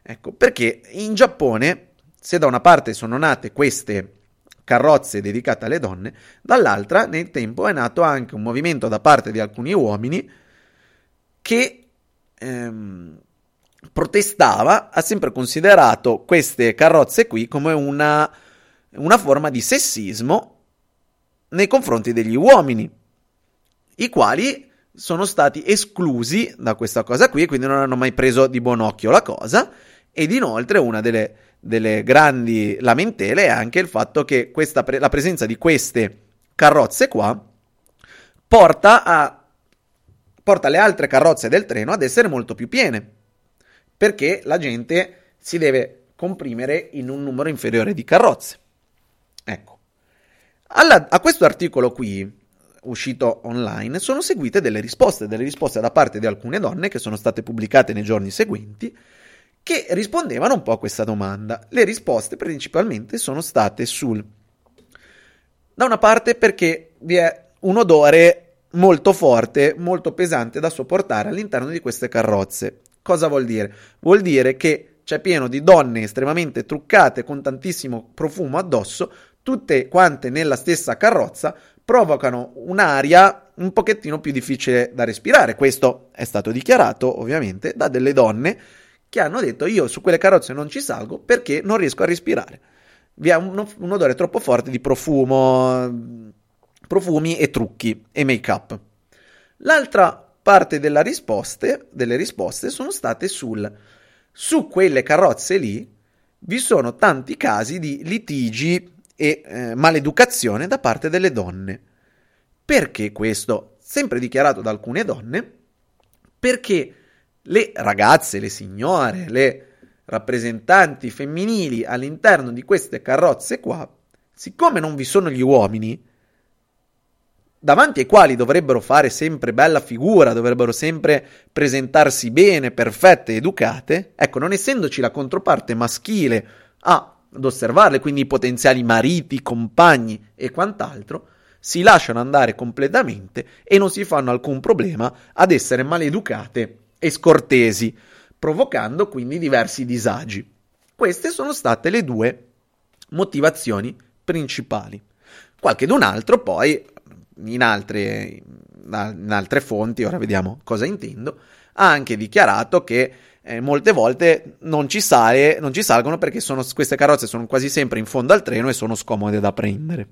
Ecco, perché in Giappone, se da una parte sono nate queste carrozze dedicate alle donne, dall'altra nel tempo è nato anche un movimento da parte di alcuni uomini che ehm, protestava, ha sempre considerato queste carrozze qui come una, una forma di sessismo nei confronti degli uomini, i quali sono stati esclusi da questa cosa qui quindi non hanno mai preso di buon occhio la cosa ed inoltre una delle delle grandi lamentele è anche il fatto che pre- la presenza di queste carrozze qua porta, a, porta le altre carrozze del treno ad essere molto più piene perché la gente si deve comprimere in un numero inferiore di carrozze. Alla, a questo articolo qui, uscito online, sono seguite delle risposte, delle risposte da parte di alcune donne che sono state pubblicate nei giorni seguenti che rispondevano un po' a questa domanda. Le risposte principalmente sono state sul... Da una parte perché vi è un odore molto forte, molto pesante da sopportare all'interno di queste carrozze. Cosa vuol dire? Vuol dire che c'è pieno di donne estremamente truccate con tantissimo profumo addosso, tutte quante nella stessa carrozza, provocano un'aria un pochettino più difficile da respirare. Questo è stato dichiarato ovviamente da delle donne che hanno detto io su quelle carrozze non ci salgo perché non riesco a respirare. Vi è un, un odore troppo forte di profumo, profumi e trucchi e make up. L'altra parte risposte, delle risposte sono state sul su quelle carrozze lì vi sono tanti casi di litigi e eh, maleducazione da parte delle donne. Perché questo? Sempre dichiarato da alcune donne, perché le ragazze, le signore, le rappresentanti femminili all'interno di queste carrozze qua, siccome non vi sono gli uomini, davanti ai quali dovrebbero fare sempre bella figura, dovrebbero sempre presentarsi bene, perfette, educate, ecco, non essendoci la controparte maschile a, ad osservarle, quindi i potenziali mariti, compagni e quant'altro, si lasciano andare completamente e non si fanno alcun problema ad essere maleducate e scortesi, provocando quindi diversi disagi. Queste sono state le due motivazioni principali. Qualche d'un altro poi, in altre, in altre fonti, ora vediamo cosa intendo, ha anche dichiarato che eh, molte volte non ci, sale, non ci salgono perché sono, queste carrozze sono quasi sempre in fondo al treno e sono scomode da prendere.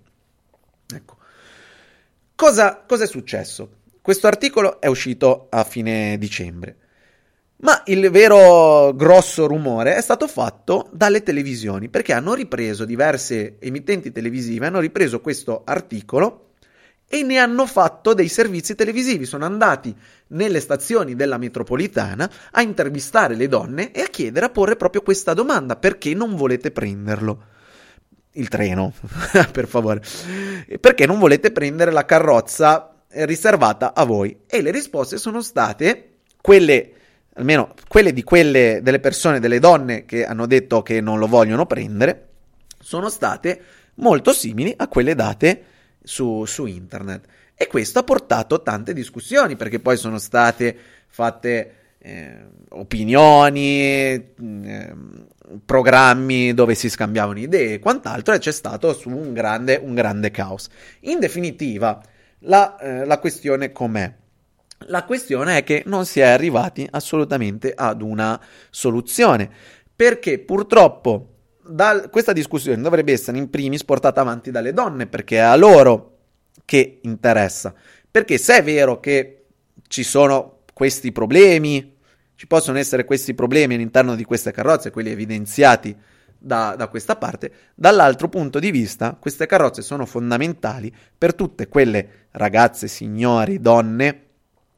Ecco. Cosa, cosa è successo? Questo articolo è uscito a fine dicembre. Ma il vero grosso rumore è stato fatto dalle televisioni, perché hanno ripreso diverse emittenti televisive, hanno ripreso questo articolo e ne hanno fatto dei servizi televisivi. Sono andati nelle stazioni della metropolitana a intervistare le donne e a chiedere, a porre proprio questa domanda: perché non volete prenderlo? Il treno, per favore. Perché non volete prendere la carrozza riservata a voi. E le risposte sono state quelle, almeno quelle di quelle delle persone, delle donne che hanno detto che non lo vogliono prendere, sono state molto simili a quelle date su, su internet. E questo ha portato tante discussioni, perché poi sono state fatte eh, opinioni, eh, programmi dove si scambiavano idee e quant'altro, e c'è stato un grande, un grande caos. In definitiva, la, eh, la questione com'è? La questione è che non si è arrivati assolutamente ad una soluzione, perché purtroppo da, questa discussione dovrebbe essere in primis portata avanti dalle donne, perché è a loro che interessa. Perché se è vero che ci sono questi problemi, ci possono essere questi problemi all'interno di queste carrozze, quelli evidenziati da, da, questa parte. Dall'altro punto di vista, queste carrozze sono fondamentali per tutte quelle ragazze, signori, donne,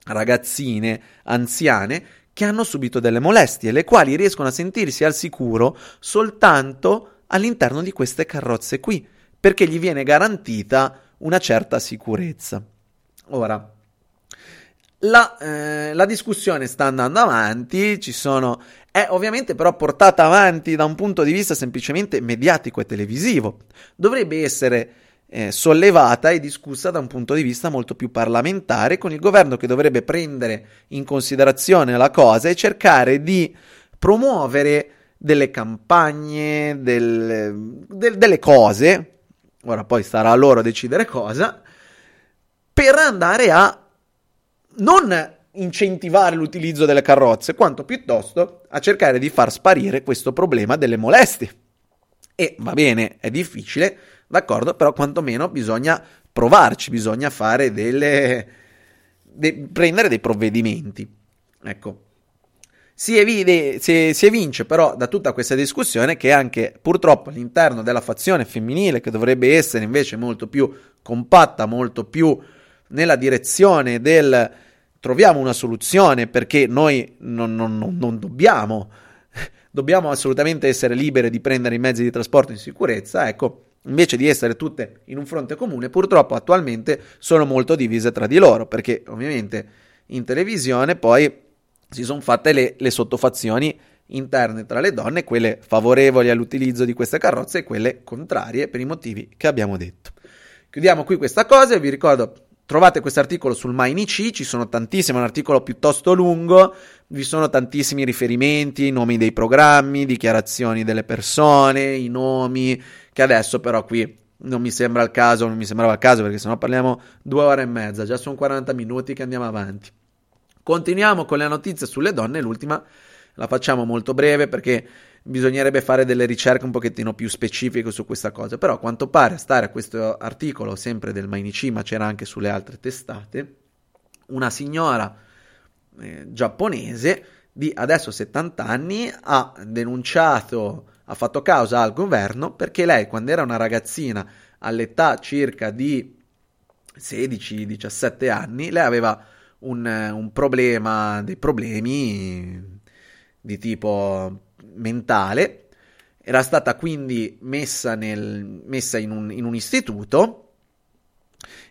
ragazzine, anziane che hanno subito delle molestie, le quali riescono a sentirsi al sicuro soltanto all'interno di queste carrozze qui, perché gli viene garantita una certa sicurezza. Ora, la, eh, la, discussione sta andando avanti, ci sono, è ovviamente però portata avanti da un punto di vista semplicemente mediatico e televisivo. Dovrebbe essere eh, sollevata e discussa da un punto di vista molto più parlamentare, con il governo che dovrebbe prendere in considerazione la cosa e cercare di promuovere delle campagne, delle, de, delle cose, ora poi starà a loro decidere cosa, per andare a non incentivare l'utilizzo delle carrozze, quanto piuttosto a cercare di far sparire questo problema delle molestie. E va bene, è difficile, d'accordo, però quantomeno bisogna provarci, bisogna fare delle... De, prendere dei provvedimenti. Ecco. Si, evide, si, si evince però da tutta questa discussione che anche purtroppo all'interno della fazione femminile, che dovrebbe essere invece molto più compatta, molto più nella direzione del troviamo una soluzione perché noi non, non, non, non dobbiamo, dobbiamo assolutamente essere libere di prendere i mezzi di trasporto in sicurezza, ecco, invece di essere tutte in un fronte comune, purtroppo attualmente sono molto divise tra di loro, perché ovviamente in televisione poi si sono fatte le, le sottofazioni interne tra le donne, quelle favorevoli all'utilizzo di queste carrozze e quelle contrarie per i motivi che abbiamo detto. Chiudiamo qui questa cosa e vi ricordo Trovate questo articolo sul Mainici, ci sono tantissimi, è un articolo piuttosto lungo, vi sono tantissimi riferimenti, nomi dei programmi, dichiarazioni delle persone, i nomi, che adesso però qui non mi sembra il caso, non mi sembrava il caso perché sennò parliamo due ore e mezza, già sono 40 minuti che andiamo avanti. Continuiamo con le notizie sulle donne, l'ultima la facciamo molto breve perché bisognerebbe fare delle ricerche un pochettino più specifiche su questa cosa, però a quanto pare stare a questo articolo sempre del Mainichi, ma c'era anche sulle altre testate, una signora eh, giapponese di adesso 70 anni ha denunciato, ha fatto causa al governo perché lei quando era una ragazzina all'età circa di 16-17 anni, lei aveva un, un problema, dei problemi di tipo mentale, era stata quindi messa, nel, messa in, un, in un istituto,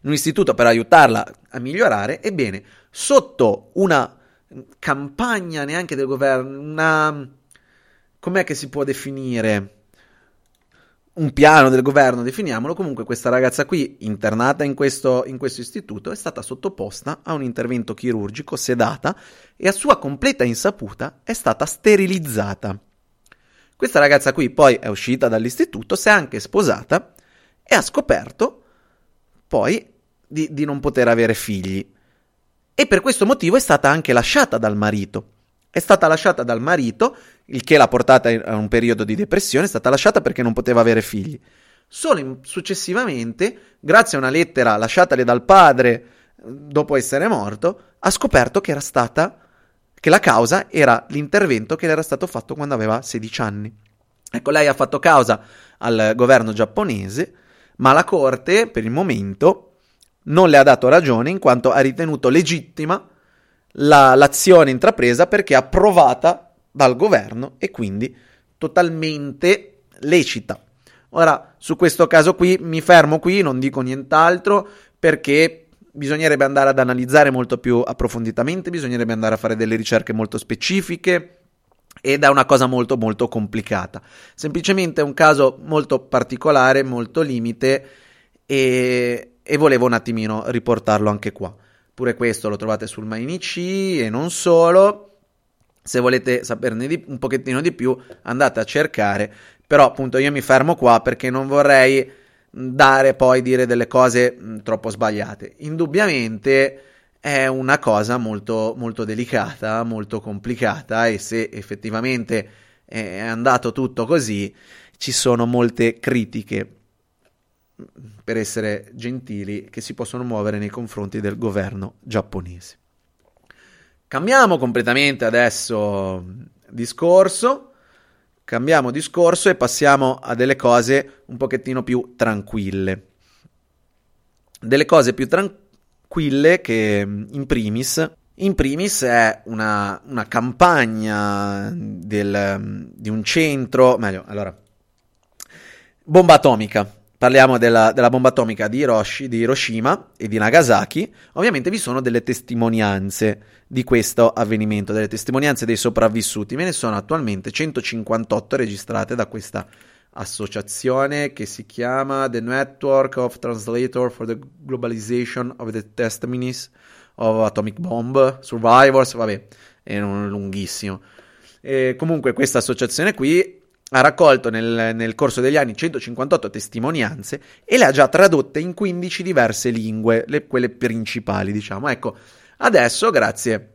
in un istituto per aiutarla a migliorare, ebbene, sotto una campagna neanche del governo, una... com'è che si può definire? un piano del governo, definiamolo, comunque questa ragazza qui, internata in questo, in questo, istituto, è stata sottoposta a un intervento chirurgico, sedata, e a sua completa insaputa è stata sterilizzata. Questa ragazza qui poi è uscita dall'istituto, si è anche sposata e ha scoperto poi di, di non poter avere figli. E per questo motivo è stata anche lasciata dal marito. È stata lasciata dal marito, il che l'ha portata a un periodo di depressione, è stata lasciata perché non poteva avere figli. Solo in, successivamente, grazie a una lettera lasciatale dal padre dopo essere morto, ha scoperto che era stata che la causa era l'intervento che le era stato fatto quando aveva 16 anni. Ecco, lei ha fatto causa al governo giapponese, ma la corte per il momento non le ha dato ragione in quanto ha ritenuto legittima la, l'azione intrapresa perché approvata dal governo e quindi totalmente lecita. Ora, su questo caso qui mi fermo qui, non dico nient'altro perché bisognerebbe andare ad analizzare molto più approfonditamente, bisognerebbe andare a fare delle ricerche molto specifiche ed è una cosa molto molto complicata. Semplicemente è un caso molto particolare, molto limite e, e volevo un attimino riportarlo anche qua. Pure questo lo trovate sul Mainici e non solo. Se volete saperne di, un pochettino di più, andate a cercare. Però appunto io mi fermo qua perché non vorrei dare poi dire delle cose troppo sbagliate. Indubbiamente è una cosa molto, molto delicata, molto complicata e se effettivamente è andato tutto così ci sono molte critiche per essere gentili, che si possono muovere nei confronti del governo giapponese. Cambiamo completamente adesso discorso, cambiamo discorso e passiamo a delle cose un pochettino più tranquille. Delle cose più tranquille che in primis in primis è una, una campagna del, di un centro, meglio, allora, bomba atomica parliamo della, della bomba atomica di, Hiroshi, di, Hiroshima e di Nagasaki, ovviamente vi sono delle testimonianze di questo avvenimento, delle testimonianze dei sopravvissuti. Ve ne sono attualmente 158 registrate da questa associazione che si chiama The Network of Translator for the Globalization of the Testimonies of Atomic Bomb Survivors, vabbè, è lunghissimo. E comunque questa associazione qui ha raccolto nel, nel, corso degli anni 158 testimonianze e le ha già tradotte in 15 diverse lingue, le, quelle principali, diciamo. Ecco, adesso, grazie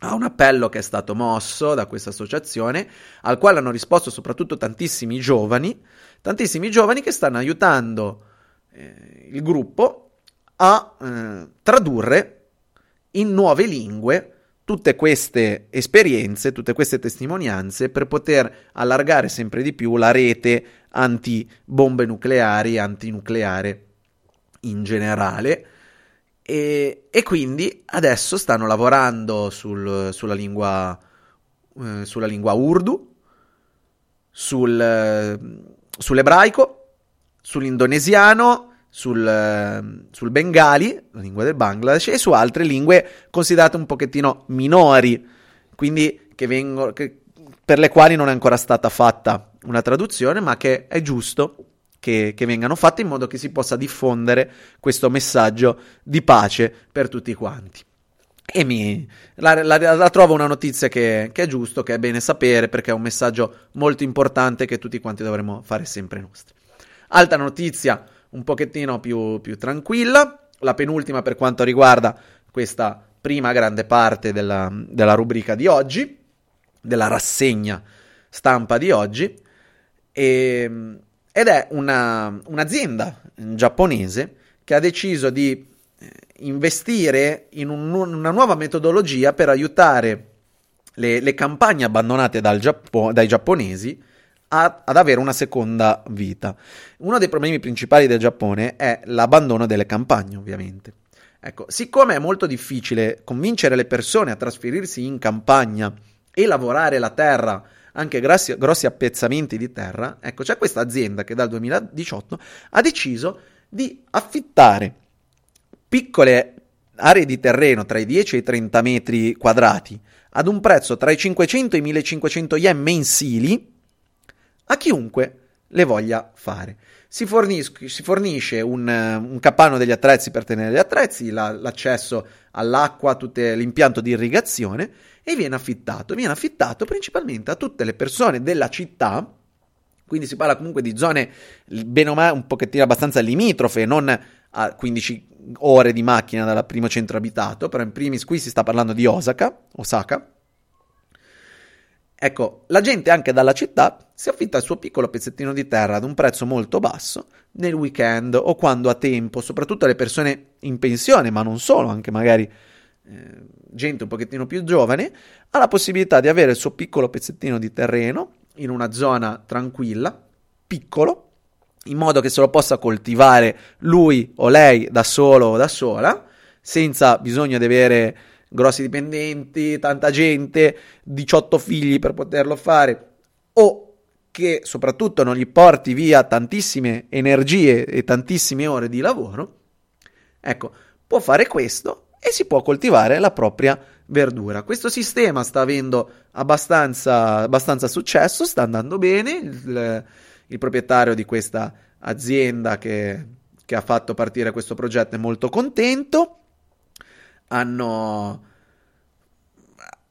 a un appello che è stato mosso da questa associazione, al quale hanno risposto soprattutto tantissimi giovani, tantissimi giovani che stanno aiutando eh, il gruppo a eh, tradurre in nuove lingue tutte queste esperienze, tutte queste testimonianze per poter allargare sempre di più la rete anti-bombe nucleari, antinucleare in generale. E, e, quindi adesso stanno lavorando sul, sulla, lingua, eh, sulla lingua urdu, sul, eh, sull'ebraico, sull'indonesiano sul, ehm, sul bengali, la lingua del Bangladesh, e su altre lingue considerate un pochettino minori, quindi che vengono, che, per le quali non è ancora stata fatta una traduzione, ma che è giusto che, che, vengano fatte in modo che si possa diffondere questo messaggio di pace per tutti quanti. E mi, la, la, la trovo una notizia che, che, è giusto, che è bene sapere, perché è un messaggio molto importante che tutti quanti dovremmo fare sempre nostri. Altra notizia un pochettino più, più tranquilla. La penultima per quanto riguarda questa prima grande parte della, della rubrica di oggi, della rassegna stampa di oggi, e, ed è una, un'azienda giapponese che ha deciso di eh, investire in un, una nuova metodologia per aiutare le, le campagne abbandonate Giappo, dai giapponesi a, ad avere una seconda vita. Uno dei problemi principali del Giappone è l'abbandono delle campagne, ovviamente. Ecco, siccome è molto difficile convincere le persone a trasferirsi in campagna e lavorare la terra, anche grossi, grossi appezzamenti di terra, ecco, c'è questa azienda che dal 2018 ha deciso di affittare piccole aree di terreno tra i 10 e i 30 metri quadrati ad un prezzo tra i 500 e i 1500 yen mensili a chiunque le voglia fare. Si, fornis- si fornisce un, un, capanno degli attrezzi per tenere gli attrezzi, la, l'accesso all'acqua, tutto l'impianto di irrigazione e viene affittato. Viene affittato principalmente a tutte le persone della città, quindi si parla comunque di zone bene o male un pochettino abbastanza limitrofe, non a 15 ore di macchina dal primo centro abitato, però in primis qui si sta parlando di Osaka, Osaka Ecco, la gente anche dalla città si affitta il suo piccolo pezzettino di terra ad un prezzo molto basso nel weekend o quando ha tempo, soprattutto le persone in pensione, ma non solo, anche magari eh, gente un pochettino più giovane, ha la possibilità di avere il suo piccolo pezzettino di terreno in una zona tranquilla, piccolo, in modo che se lo possa coltivare lui o lei da solo o da sola, senza bisogno di avere grossi dipendenti, tanta gente, 18 figli per poterlo fare, che soprattutto non gli porti via tantissime energie e tantissime ore di lavoro, ecco, può fare questo e si può coltivare la propria verdura. Questo sistema sta avendo abbastanza, abbastanza successo, sta andando bene, il, il proprietario di questa azienda che, che ha fatto partire questo progetto è molto contento hanno,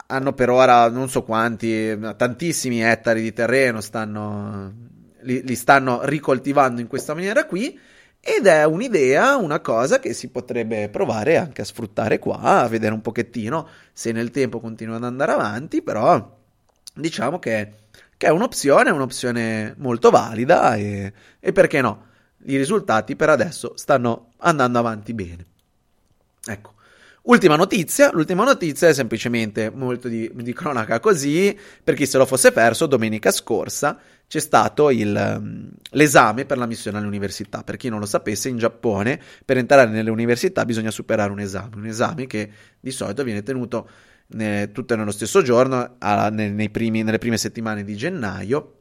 hanno per ora non so quanti, tantissimi ettari di terreno, stanno, li, li stanno ricoltivando in questa maniera qui. Ed è un'idea, una cosa che si potrebbe provare anche a sfruttare qua, a vedere un pochettino se nel tempo continua ad andare avanti, però diciamo che, che è un'opzione, un'opzione molto valida e, e perché no? I risultati per adesso stanno andando avanti bene. Ecco, Ultima notizia, l'ultima notizia è semplicemente molto di, di, cronaca così, per chi se lo fosse perso, domenica scorsa c'è stato il, mm, l'esame per la missione all'università. Per chi non lo sapesse, in Giappone per entrare nelle università bisogna superare un esame, un esame che di solito viene tenuto ne, tutto nello stesso giorno, a, nei primi, nelle prime settimane di gennaio.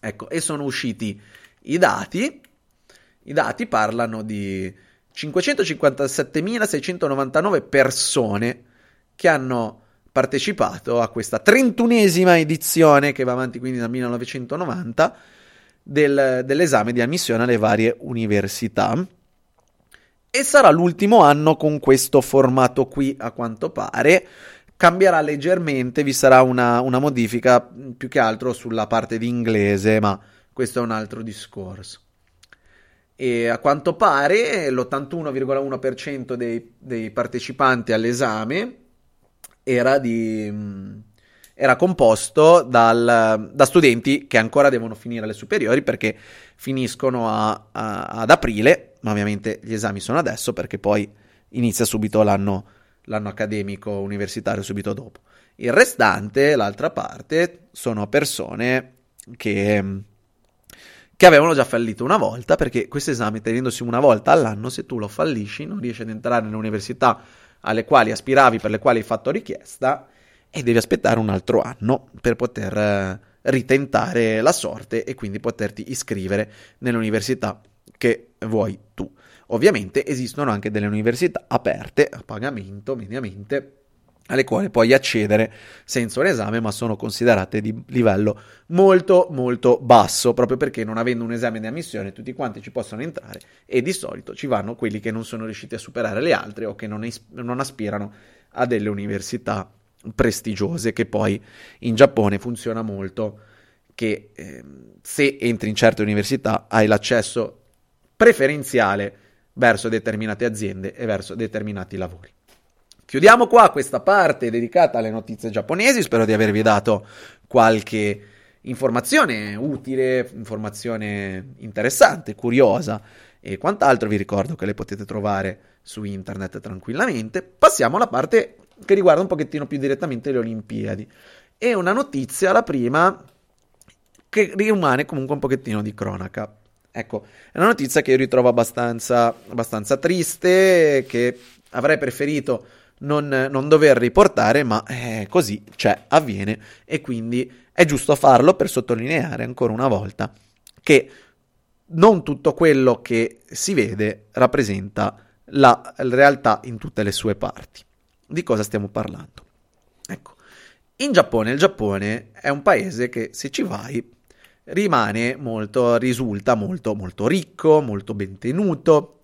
Ecco, e sono usciti i dati I dati parlano di 557.699 persone che hanno partecipato a questa trentunesima edizione che va avanti quindi dal 1990 del, dell'esame di ammissione alle varie università. E sarà l'ultimo anno con questo formato qui a quanto pare. Cambierà leggermente vi sarà una, una modifica più che altro sulla parte di inglese ma questo è un altro discorso e a quanto pare l'81,1% dei, dei partecipanti all'esame era, di, era composto dal, da studenti che ancora devono finire le superiori perché finiscono a, a, ad aprile, ma ovviamente gli esami sono adesso perché poi inizia subito l'anno, l'anno accademico universitario subito dopo. Il restante, l'altra parte, sono persone che che avevano già fallito una volta, perché questo esame, tenendosi una volta all'anno, se tu lo fallisci, non riesci ad entrare nelle università alle quali aspiravi, per le quali hai fatto richiesta, e devi aspettare un altro anno per poter eh, ritentare la sorte e quindi poterti iscrivere nell'università che vuoi tu. Ovviamente esistono anche delle università aperte a pagamento mediamente alle quali puoi accedere senza un esame, ma sono considerate di livello molto molto basso, proprio perché non avendo un esame di ammissione tutti quanti ci possono entrare e di solito ci vanno quelli che non sono riusciti a superare le altre o che non, es- non aspirano a delle università prestigiose, che poi in Giappone funziona molto che eh, se entri in certe università hai l'accesso preferenziale verso determinate aziende e verso determinati lavori. Chiudiamo qua questa parte dedicata alle notizie giapponesi, spero di avervi dato qualche informazione utile, informazione interessante, curiosa e quant'altro. Vi ricordo che le potete trovare su internet tranquillamente. Passiamo alla parte che riguarda un pochettino più direttamente le Olimpiadi. E una notizia, la prima, che rimane comunque un pochettino di cronaca. Ecco, è una notizia che io ritrovo abbastanza, abbastanza triste, che avrei preferito non, non dover riportare, ma eh, così cioè, avviene e quindi è giusto farlo per sottolineare ancora una volta che non tutto quello che si vede rappresenta la realtà in tutte le sue parti. Di cosa stiamo parlando? Ecco, in Giappone, il Giappone è un paese che se ci vai rimane molto, risulta molto, molto ricco, molto ben tenuto,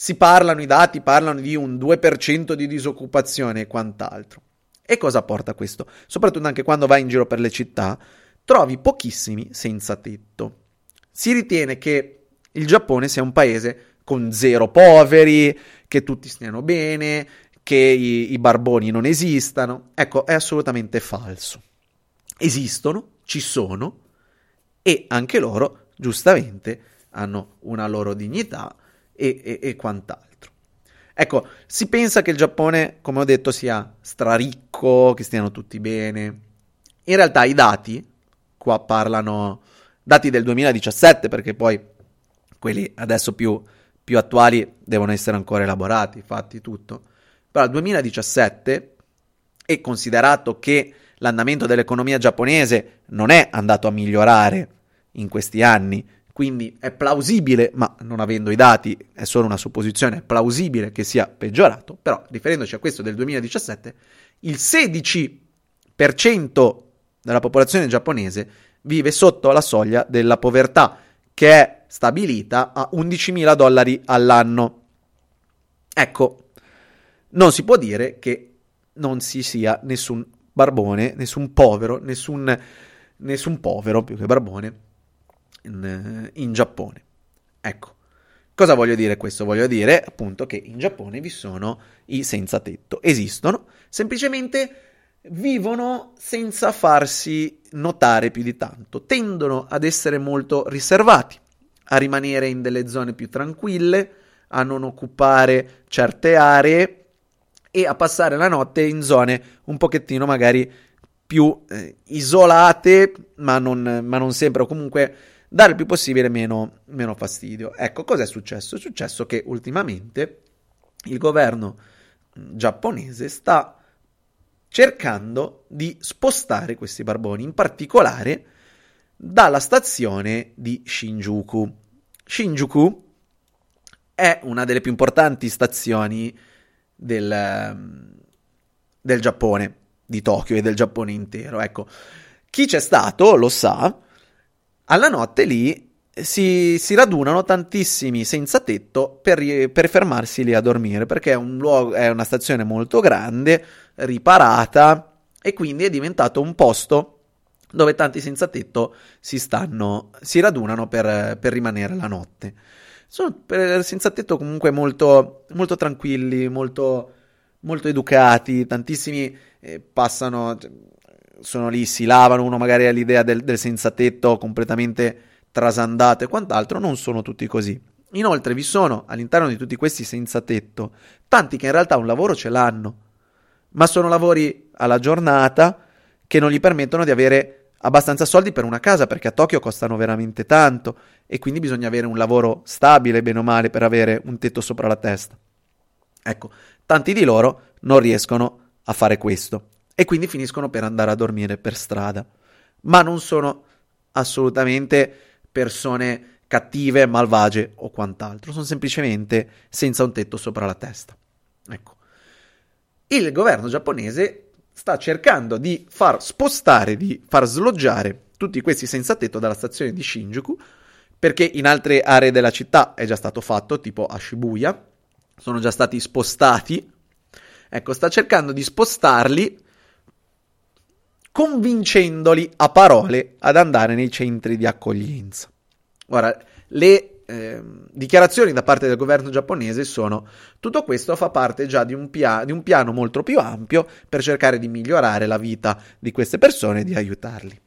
si parlano, i dati parlano di un 2% di disoccupazione e quant'altro. E cosa porta questo? Soprattutto anche quando vai in giro per le città, trovi pochissimi senza tetto. Si ritiene che il Giappone sia un paese con zero poveri, che tutti stiano bene, che i, i barboni non esistano. Ecco, è assolutamente falso. Esistono, ci sono, e anche loro, giustamente, hanno una loro dignità e, e, e quant'altro. Ecco, si pensa che il Giappone, come ho detto, sia straricco, che stiano tutti bene. In realtà i dati, qua parlano dati del 2017, perché poi quelli adesso più, più attuali devono essere ancora elaborati, fatti tutto. Però il 2017, e considerato che l'andamento dell'economia giapponese non è andato a migliorare in questi anni, quindi è plausibile, ma non avendo i dati è solo una supposizione, è plausibile che sia peggiorato, però riferendoci a questo del 2017, il 16% della popolazione giapponese vive sotto la soglia della povertà, che è stabilita a 11.000 dollari all'anno. Ecco, non si può dire che non si sia nessun barbone, nessun povero, nessun, nessun povero più che barbone in, eh, in Giappone. Ecco, cosa voglio dire questo? Voglio dire appunto che in Giappone vi sono i senza tetto, esistono, semplicemente vivono senza farsi notare più di tanto, tendono ad essere molto riservati, a rimanere in delle zone più tranquille, a non occupare certe aree e a passare la notte in zone un pochettino magari più eh, isolate, ma non, ma non sempre, o comunque dare il più possibile meno, meno fastidio. Ecco, cosa è successo? È successo che ultimamente il governo giapponese sta cercando di spostare questi barboni, in particolare dalla stazione di Shinjuku. Shinjuku è una delle più importanti stazioni del, del Giappone, di Tokyo e del Giappone intero. Ecco, chi c'è stato lo sa, alla notte lì si, si, radunano tantissimi senza tetto per, per, fermarsi lì a dormire perché è, un luogo, è una stazione molto grande, riparata e quindi è diventato un posto dove tanti senza tetto si, stanno, si radunano per, per rimanere la notte. Sono senza tetto comunque molto, molto tranquilli, molto, molto educati, tantissimi eh, passano, sono lì, si lavano, uno magari ha l'idea del, del senza tetto completamente trasandato e quant'altro, non sono tutti così. Inoltre vi sono all'interno di tutti questi senza tetto tanti che in realtà un lavoro ce l'hanno, ma sono lavori alla giornata che non gli permettono di avere abbastanza soldi per una casa perché a Tokyo costano veramente tanto e quindi bisogna avere un lavoro stabile, bene o male, per avere un tetto sopra la testa. Ecco, tanti di loro non riescono a fare questo e quindi finiscono per andare a dormire per strada, ma non sono assolutamente persone cattive, malvagie o quant'altro, sono semplicemente senza un tetto sopra la testa. Ecco. Il governo giapponese sta cercando di far spostare, di far sloggiare tutti questi senza tetto dalla stazione di Shinjuku, perché in altre aree della città è già stato fatto, tipo a Shibuya, sono già stati spostati. Ecco, sta cercando di spostarli convincendoli a parole ad andare nei centri di accoglienza. Ora, le eh, dichiarazioni da parte del governo giapponese sono tutto questo fa parte già di un, pia- di un piano molto più ampio per cercare di migliorare la vita di queste persone e di aiutarli.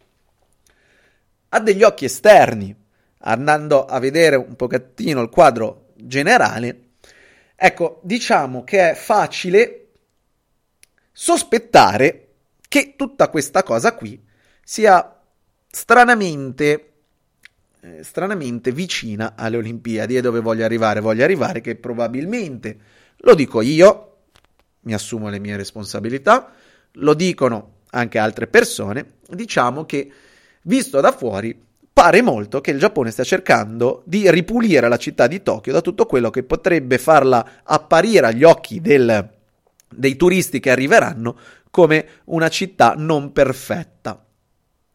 Ha degli occhi esterni, andando a vedere un pochettino il quadro generale, ecco, diciamo che è facile sospettare che tutta questa cosa qui sia stranamente, eh, stranamente vicina alle Olimpiadi e dove voglio arrivare? Voglio arrivare che probabilmente, lo dico io, mi assumo le mie responsabilità, lo dicono anche altre persone, diciamo che visto da fuori pare molto che il Giappone stia cercando di ripulire la città di Tokyo da tutto quello che potrebbe farla apparire agli occhi del, dei turisti che arriveranno come una città non perfetta.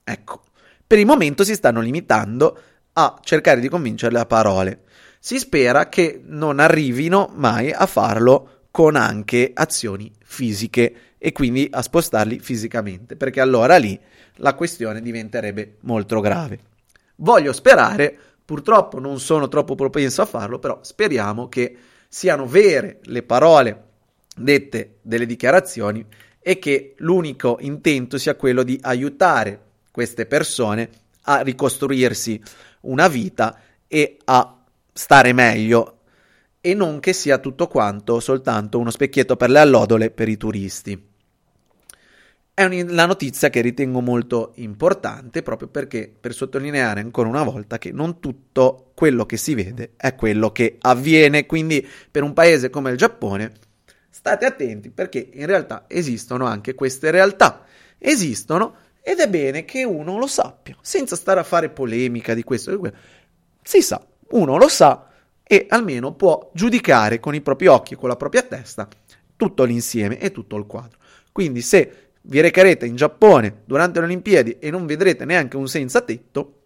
Ecco, per il momento si stanno limitando a cercare di convincerle a parole. Si spera che non arrivino mai a farlo con anche azioni fisiche e quindi a spostarli fisicamente, perché allora lì la questione diventerebbe molto grave. Voglio sperare, purtroppo non sono troppo propenso a farlo, però speriamo che siano vere le parole dette delle dichiarazioni e che l'unico intento sia quello di aiutare queste persone a ricostruirsi una vita e a stare meglio e non che sia tutto quanto soltanto uno specchietto per le allodole per i turisti. È una notizia che ritengo molto importante proprio perché per sottolineare ancora una volta che non tutto quello che si vede è quello che avviene, quindi per un paese come il Giappone State attenti perché in realtà esistono anche queste realtà. Esistono ed è bene che uno lo sappia, senza stare a fare polemica di questo quello. Si sa, uno lo sa e almeno può giudicare con i propri occhi e con la propria testa tutto l'insieme e tutto il quadro. Quindi se vi recherete in Giappone durante le Olimpiadi e non vedrete neanche un senza tetto,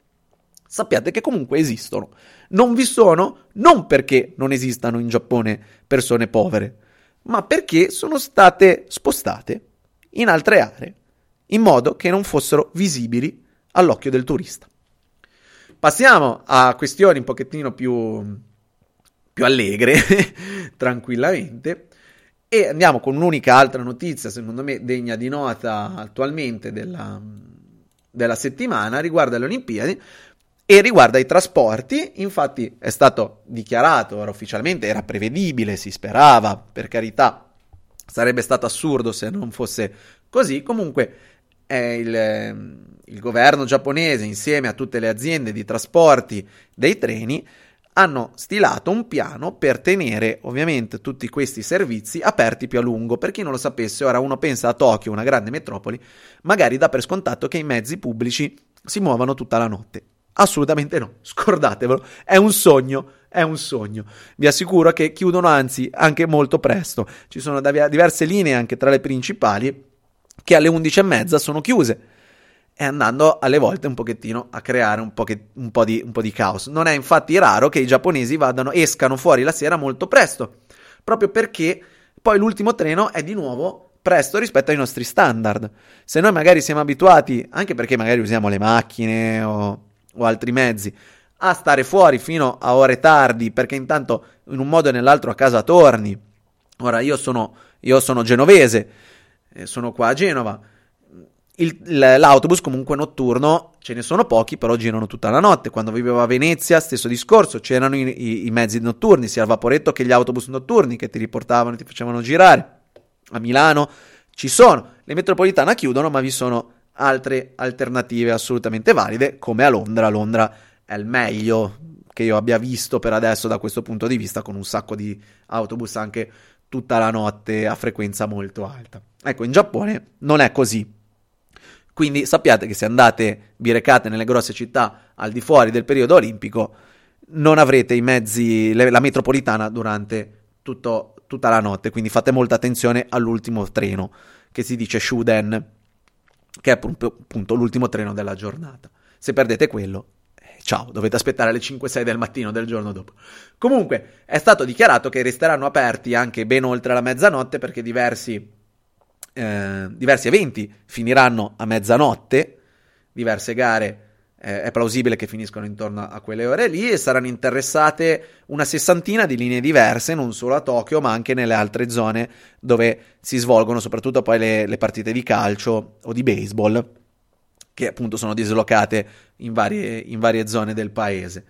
sappiate che comunque esistono. Non vi sono non perché non esistano in Giappone persone povere, ma perché sono state spostate in altre aree, in modo che non fossero visibili all'occhio del turista. Passiamo a questioni un pochettino più, più allegre, tranquillamente, e andiamo con un'unica altra notizia, secondo me degna di nota attualmente della, della settimana, riguardo alle Olimpiadi, e riguarda i trasporti, infatti è stato dichiarato ora ufficialmente, era prevedibile, si sperava, per carità, sarebbe stato assurdo se non fosse così, comunque il, il governo giapponese insieme a tutte le aziende di trasporti dei treni hanno stilato un piano per tenere ovviamente tutti questi servizi aperti più a lungo. Per chi non lo sapesse, ora uno pensa a Tokyo, una grande metropoli, magari dà per scontato che i mezzi pubblici si muovano tutta la notte Assolutamente no, scordatevelo, è un sogno, è un sogno. Vi assicuro che chiudono anzi anche molto presto. Ci sono diverse linee anche tra le principali che alle 11.30 sono chiuse e andando alle volte un pochettino a creare un po, che, un, po di, un po' di caos. Non è infatti raro che i giapponesi vadano, escano fuori la sera molto presto, proprio perché poi l'ultimo treno è di nuovo presto rispetto ai nostri standard. Se noi magari siamo abituati, anche perché magari usiamo le macchine o, o altri mezzi, a stare fuori fino a ore tardi, perché intanto in un modo o nell'altro a casa torni. Ora io sono, io sono genovese, eh, sono qua a Genova il, l'autobus comunque notturno ce ne sono pochi, però girano tutta la notte. Quando vivevo a Venezia, stesso discorso, c'erano i, i, i mezzi notturni, sia il vaporetto che gli autobus notturni che ti riportavano e ti facevano girare. A Milano ci sono, le metropolitane chiudono, ma vi sono altre alternative assolutamente valide, come a Londra. Londra è il meglio che io abbia visto per adesso da questo punto di vista, con un sacco di autobus anche tutta la notte a frequenza molto alta. Ecco, in Giappone non è così quindi sappiate che se andate, vi recate nelle grosse città al di fuori del periodo olimpico, non avrete i mezzi, le, la metropolitana durante tutto, tutta la notte. Quindi fate molta attenzione all'ultimo treno, che si dice Shuden, che è appunto l'ultimo treno della giornata. Se perdete quello, eh, ciao, dovete aspettare alle 5-6 del mattino del giorno dopo. Comunque, è stato dichiarato che resteranno aperti anche ben oltre la mezzanotte perché diversi eh, diversi eventi finiranno a mezzanotte, diverse gare eh, è plausibile che finiscano intorno a quelle ore lì e saranno interessate una sessantina di linee diverse, non solo a Tokyo, ma anche nelle altre zone dove si svolgono soprattutto poi le, le partite di calcio o di baseball, che appunto sono dislocate in varie, in varie zone del paese.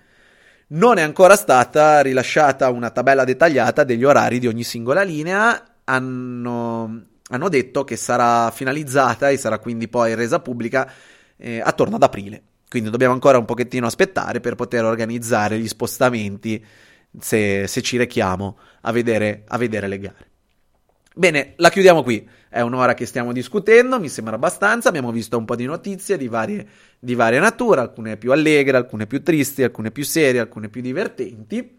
Non è ancora stata rilasciata una tabella dettagliata degli orari di ogni singola linea. Hanno hanno detto che sarà finalizzata e sarà quindi poi resa pubblica eh, attorno ad aprile. Quindi dobbiamo ancora un pochettino aspettare per poter organizzare gli spostamenti se, se ci rechiamo a vedere, a vedere le gare. Bene, la chiudiamo qui. È un'ora che stiamo discutendo, mi sembra abbastanza. Abbiamo visto un po' di notizie di varie, di varie nature, alcune più allegre, alcune più tristi, alcune più serie, alcune più divertenti.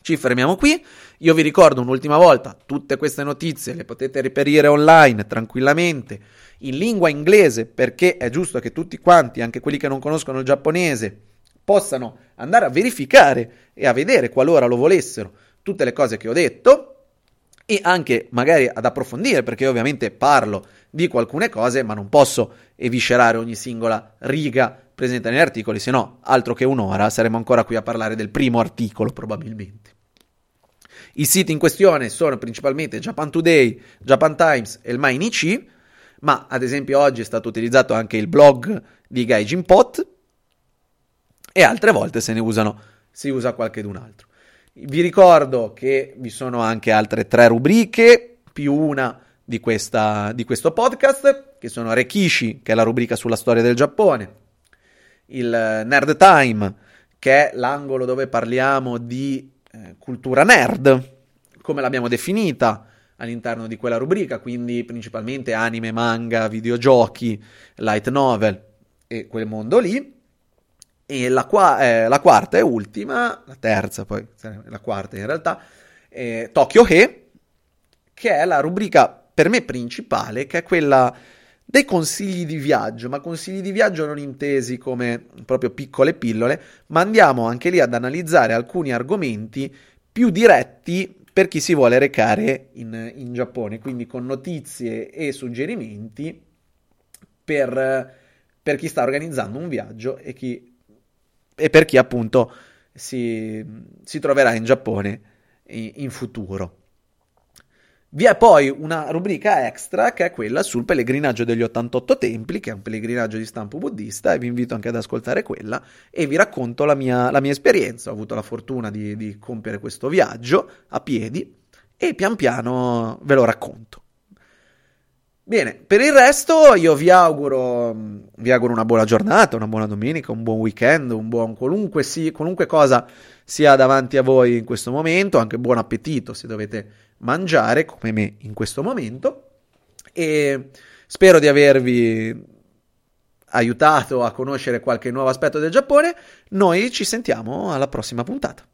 Ci fermiamo qui. Io vi ricordo un'ultima volta, tutte queste notizie le potete reperire online tranquillamente in lingua inglese perché è giusto che tutti quanti, anche quelli che non conoscono il giapponese, possano andare a verificare e a vedere qualora lo volessero tutte le cose che ho detto e anche magari ad approfondire perché ovviamente parlo di alcune cose ma non posso eviscerare ogni singola riga presente negli articoli, se no altro che un'ora saremo ancora qui a parlare del primo articolo probabilmente. I siti in questione sono principalmente Japan Today, Japan Times e il Mainichi, ma ad esempio oggi è stato utilizzato anche il blog di Gaijin Pot e altre volte se ne usano, si usa qualche d'un altro. Vi ricordo che vi sono anche altre tre rubriche, più una di, questa, di questo podcast, che sono Rekishi, che è la rubrica sulla storia del Giappone, il Nerd Time, che è l'angolo dove parliamo di eh, cultura nerd, come l'abbiamo definita all'interno di quella rubrica, quindi principalmente anime, manga, videogiochi, light novel e quel mondo lì. E la, qua- eh, la quarta e ultima, la terza poi, la quarta in realtà, è Tokyo He, che è la rubrica per me principale, che è quella dei consigli di viaggio, ma consigli di viaggio non intesi come proprio piccole pillole, ma andiamo anche lì ad analizzare alcuni argomenti più diretti per chi si vuole recare in, in Giappone, quindi con notizie e suggerimenti per, per, chi sta organizzando un viaggio e, chi, e per chi appunto si, si troverà in Giappone in, in futuro. Vi è poi una rubrica extra che è quella sul pellegrinaggio degli 88 templi, che è un pellegrinaggio di stampo buddista, e vi invito anche ad ascoltare quella e vi racconto la mia, la mia esperienza. Ho avuto la fortuna di, di compiere questo viaggio a piedi e pian piano ve lo racconto. Bene, per il resto io vi auguro, vi auguro una buona giornata, una buona domenica, un buon weekend, un buon qualunque, sì, qualunque cosa sia davanti a voi in questo momento, anche buon appetito se dovete mangiare come me in questo momento e spero di avervi aiutato a conoscere qualche nuovo aspetto del Giappone. Noi ci sentiamo alla prossima puntata.